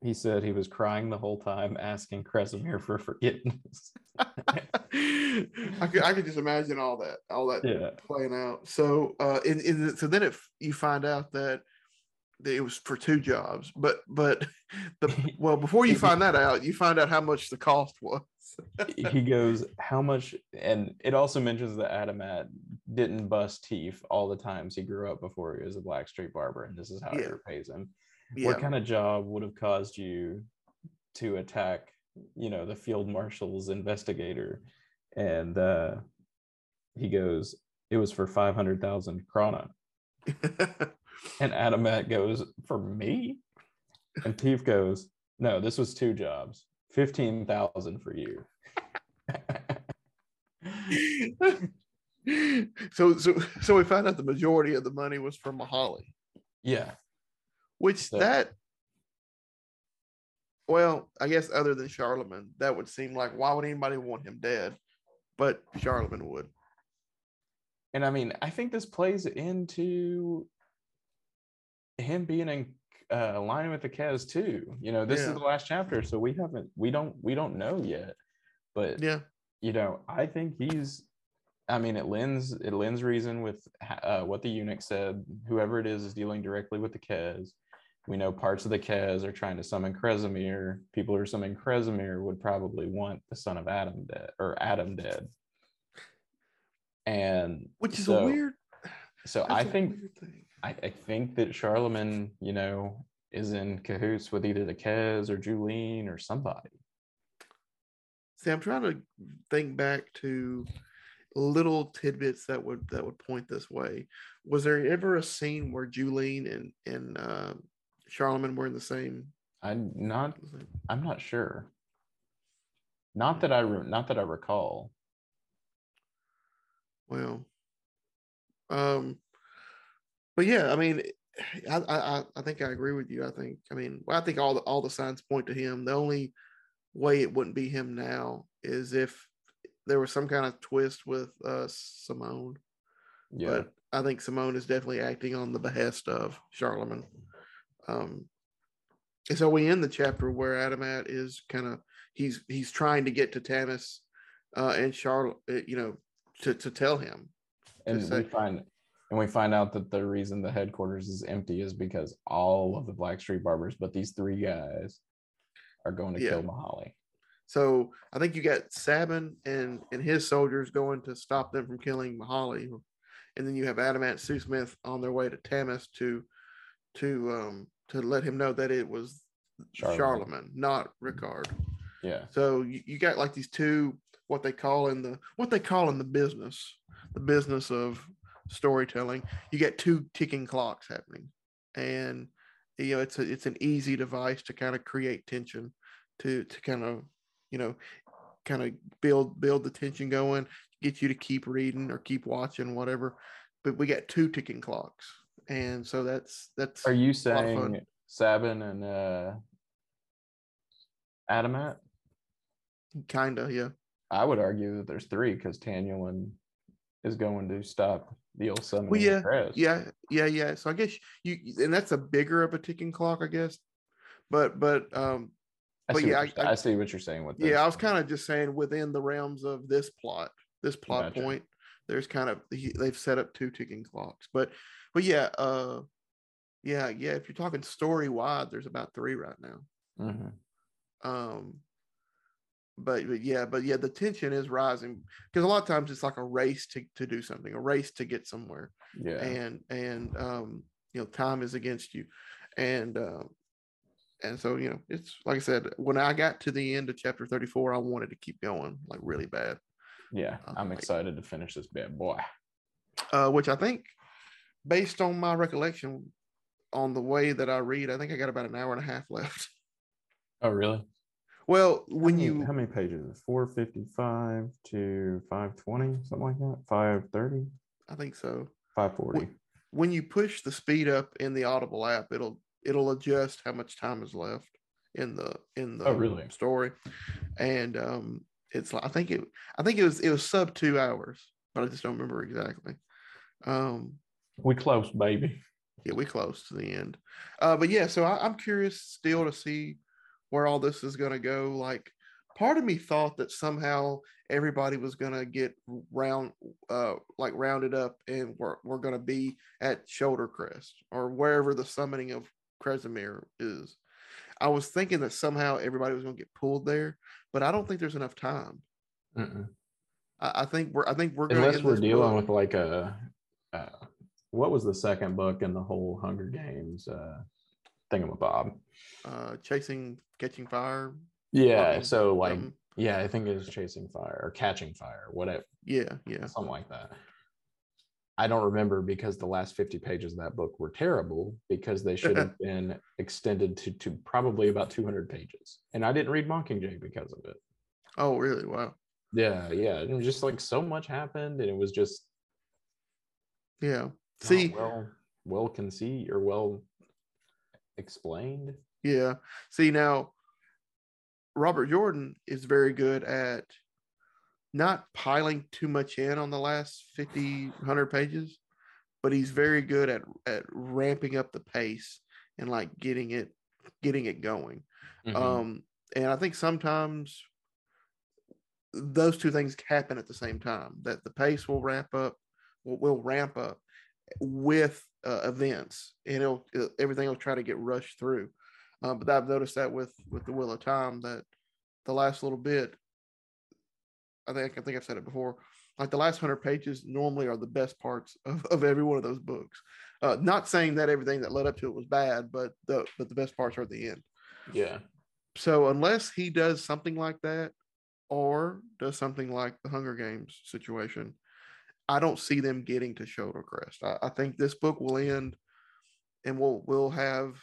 He said he was crying the whole time, asking Kresimir for forgiveness. I could I could just imagine all that all that yeah. playing out. So uh in, in so then if you find out that it was for two jobs, but but the well before you find that out, you find out how much the cost was. he goes, How much? And it also mentions that Adamat didn't bust teeth all the times he grew up before he was a Black Street barber, and this is how he Yeah. repays him. Yeah. What kind of job would have caused you to attack, you know, the field marshal's investigator? And uh, he goes, It was for 500,000 krana. And Adamat goes, For me? And Teef goes, No, this was two jobs. 15,000 for you. so so so we found out the majority of the money was from Mihali, yeah. which So- that well, I guess other than Charlemagne, that would seem like why would anybody want him dead? But Charlemagne would. And I mean, I think this plays into him being in uh, line with the Kez too. You know, this Yeah. is the last chapter, so we haven't, we don't, we don't know yet. But Yeah. you know, I think he's. I mean, it lends it lends reason with uh, what the eunuch said. Whoever it is is dealing directly with the Kez. We know parts of the Kez are trying to summon Kresimir. People who are summoning Kresimir would probably want the son of Adam dead or Adam dead. And Which is so, a weird So that's I think. I, I think that Charlemagne, you know, is in cahoots with either the Kez or Julene or somebody. See, I'm trying to think back to little tidbits that would that would point this way. Was there ever a scene where Julene and and uh, Charlemagne were in the same? I'm not I'm not sure. Not that I re- not that I recall. Well, um, but yeah, I mean, I, I I- think I agree with you. I think I mean, well, I think all the all the signs point to him. The only way it wouldn't be him now is if there was some kind of twist with uh Simone. Yeah. but I think Simone is definitely acting on the behest of Charlemagne. Um, and so we end the chapter where Adamat is kind of he's he's trying to get to Tanis uh, and Charlotte, you know, to to tell him. and to we say- find and we find out that the reason the headquarters is empty is because all of the Black Street Barbers, but these three guys, are going to Yeah. kill Mihali. So I think you got Sabon and and his soldiers going to stop them from killing Mihali, and then you have Adamat and SouSmith on their way to Tamas to to um to let him know that it was Charlemagne. Charlemagne, not Ricard. Yeah. So you, you got like these two what they call in the what they call in the business, the business of storytelling. You get two ticking clocks happening, and you know it's a, it's an easy device to kind of create tension, to to kind of you know kind of build build the tension going, get you to keep reading or keep watching whatever. But we got two ticking clocks, and so that's that's Are you lot of fun. saying Sabon and uh Adamat? kind of yeah. I would argue that there's three because Tanulin is going to stop the old summoning Well, yeah. Yeah, yeah, yeah. So I guess you and that's a bigger of a ticking clock, I guess. But but um I but yeah, I- I, see what you're saying with this. yeah, I was kind of just saying within the realms of this plot, this plot Gotcha. point, there's kind of they've set up two ticking clocks. But but yeah, uh yeah, yeah, if you're talking story wide, there's about three right now. Mhm. Um but, but yeah, but yeah, the tension is rising because a lot of times it's like a race to to do something, a race to get somewhere. Yeah. and and um you know time is against you and um and so you know it's like i said when i got to the end of chapter 34 i wanted to keep going like really bad yeah. uh, I'm like- excited to finish this bad boy. uh which i think based on my recollection on the way that i read i think i got about an hour and a half left Oh, really? Well when how many, you how many pages? 455 to 520, something like that. 530, i think so 540. when you push the speed up in the audible app it'll it'll adjust how much time is left in the in the Oh, really? story and um it's like i think it i think it was it was sub two hours but i just don't remember exactly um We close, baby. yeah we close to the end uh but yeah so I, i'm curious still to see where all this is going to go like part of me thought that somehow everybody was going to get round uh like rounded up and we're, we're going to be at shoulder crest or wherever the summoning of Kresimir is i was thinking that somehow everybody was going to get pulled there but i don't think there's enough time Mm-mm. i, I think we're i think we're going Unless we're dealing with like a, uh, what was the second book in the whole Hunger Games uh, thingamabob? uh chasing catching fire Yeah. So, like, something. yeah, I think it was Chasing Fire or Catching Fire, whatever, yeah yeah something like that. I don't remember because the last 50 pages of that book were terrible because they should have been extended to, to probably about 200 pages. And I didn't read Mockingjay because of it. oh really wow Yeah, yeah. It was just like so much happened and it was just yeah see well well conceived or well explained. Yeah. See now, Robert Jordan is very good at not piling too much in on the last 50, 100 pages, but he's very good at at ramping up the pace and like getting it getting it going. Mhm. Um, and I think sometimes those two things happen at the same time. That the pace will ramp up, will, will ramp up with uh, events, and it'll, it- everything will try to get rushed through. Uh, but I've noticed that with with the Wheel of Time that the last little bit, I think I think I've said it before. Like the last hundred pages normally are the best parts of, of every one of those books. Uh, not saying that everything that led up to it was bad, but the but the best parts are at the end yeah. so unless he does something like that or does something like the hunger games situation i don't see them getting to shoulder crest i, I think this book will end and we'll we'll have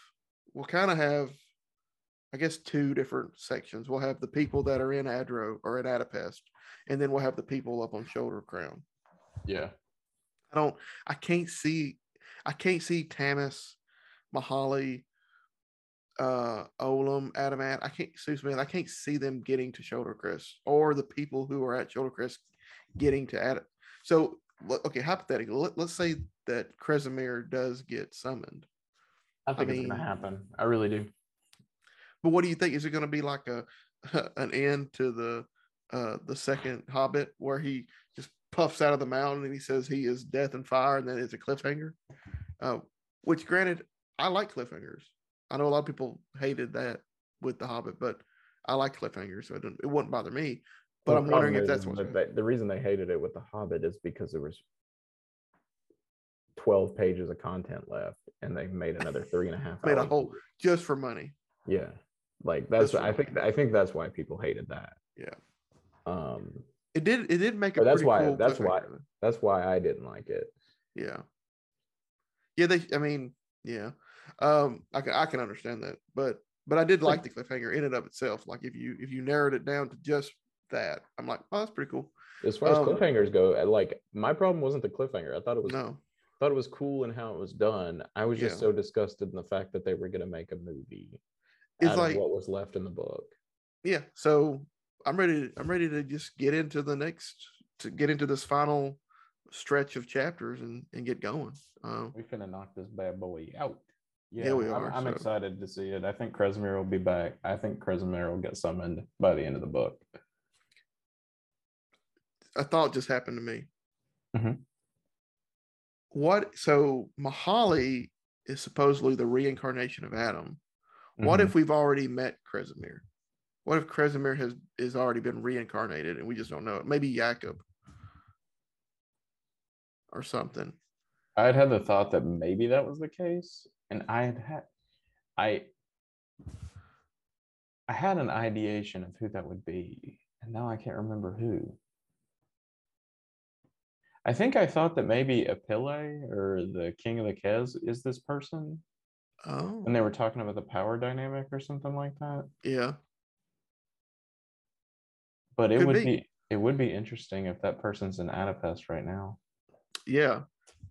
we'll kind of have i guess two different sections we'll have the people that are in adro or at Adopest and then we'll have the people up on shoulder crown Yeah. I don't I can't see I can't see Tamas, Mihali, uh Olem, Adamat. I can't SouSmith. I can't see them getting to Shoulder Crest or the people who are at Shoulder Crest getting to Ad. So okay, hypothetically, let, let's say that Kresimir does get summoned. I think it's mean- gonna happen. I really do. But what do you think? Is it going to be like a an end to the uh the second Hobbit where he just puffs out of the mountain and he says he is death and fire, and then it's a cliffhanger? Uh, which, granted, I like cliffhangers. I know a lot of people hated that with the Hobbit, but I like cliffhangers, so it, didn't, it wouldn't bother me. But Well, I'm wondering if that's is what's that they- the reason they hated it with the Hobbit is because there was twelve pages of content left, and they made another three and a half. made a whole just for money. Yeah, like that's I think I think that's why people hated that. Yeah. Um, It did. It did make a that's why- cool that's why- that's why I didn't like it. Yeah. Yeah. They. I mean. Yeah. Um. I can. I can understand that, but but I did like the cliffhanger in and of itself. Like if you if you narrowed it down to just that, I'm like, oh, that's pretty cool. As far as Um, cliffhangers go, like my problem wasn't the cliffhanger. I thought it was No. thought it was cool and how it was done. I was just Yeah. so disgusted in the fact that they were going to make a movie It's out like of what was left in the book. yeah. So I'm ready. I'm ready to just get into the next to get into this final stretch of chapters and and get going. Um. We finna knock this bad boy out. Yeah, we I'm- are, I'm, so- excited to see it. I think Kresimir will be back. I think Kresimir will get summoned by the end of the book. A thought just happened to me. Mhm. What so Mihali is supposedly the reincarnation of Adom. What Mhm. if we've already met Kresimir? What if Kresimir has is already been reincarnated and we just don't know it? Maybe Jakob or something. I had had the thought that maybe that was the case, and I had had I I had an ideation of who that would be, and now I can't remember who. I think I thought that maybe Ipille or the King of the Kez is this person, Oh, and they were talking about the power dynamic or something like that. yeah. But it Could would be. be. it would be interesting if that person's in Adopest right now. Yeah.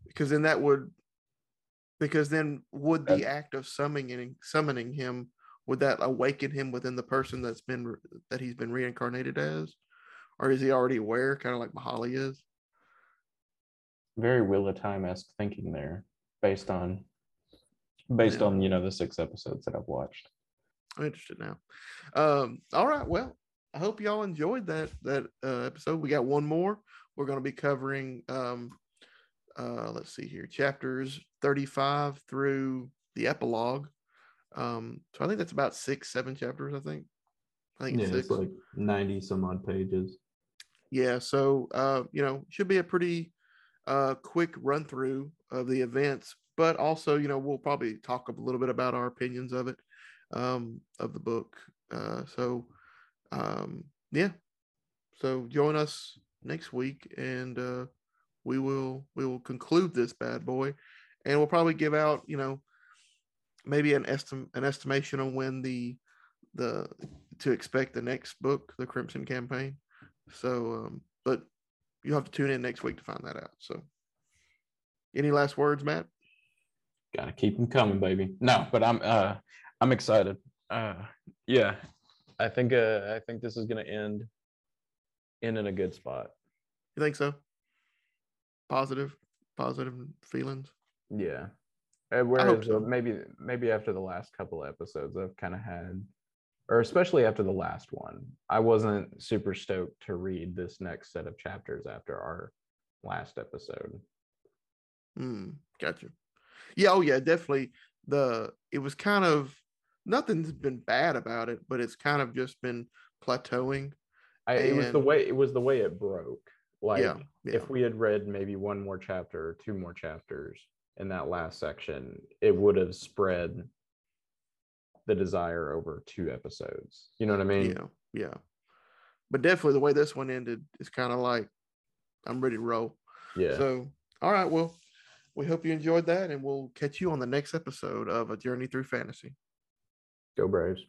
Because then that would because then would the act of summoning summoning him would that awaken him within the person that's been that he's been reincarnated as? Or is he already aware, kind of like Mihali is? Very Wheel of Time esque thinking there, based on based Yeah. on you know the six episodes that I've watched. I'm interested now. Um, all right. Well, I hope y'all enjoyed that that uh, episode. We got one more. We're going to be covering. Um, uh, let's see here, chapters 35 through the epilogue. Um, so I think that's about six, seven chapters. I think. I think it's like ninety some odd pages. Yeah. So uh, you know, should be a pretty uh quick run through of the events, but also you know we'll probably talk a little bit about our opinions of it, um, of the book. Uh, so um, yeah. So join us next week, and uh, we will we will conclude this bad boy, and we'll probably give out you know maybe an estim an estimation on when the the to expect the next book, the Crimson Campaign. So, um, but you'll have to tune in next week to find that out. So, any last words, Matt? Gotta keep them coming, baby. No, but I'm uh I'm excited. Uh yeah. I think uh I think this is gonna end end in a good spot. You think so? Positive, positive feelings. Yeah. Whereas so. uh, maybe maybe after the last couple episodes I've kind of had or especially after the last one, I wasn't super stoked to read this next set of chapters after our last episode. Hmm. Gotcha. Yeah. Oh, yeah. Definitely. The it was kind of nothing's been bad about it, but it's kind of just been plateauing. I, it was the way it was the way it broke. Like yeah. Yeah. if we had read maybe one more chapter or two more chapters in that last section, it would have spread the desire over two episodes. You know what I mean? yeah. Yeah. But definitely the way this one ended is kind of like I'm ready to roll. Yeah. So, all right. Well, we hope you enjoyed that, and we'll catch you on the next episode of A Journey Through Fantasy. Go Braves.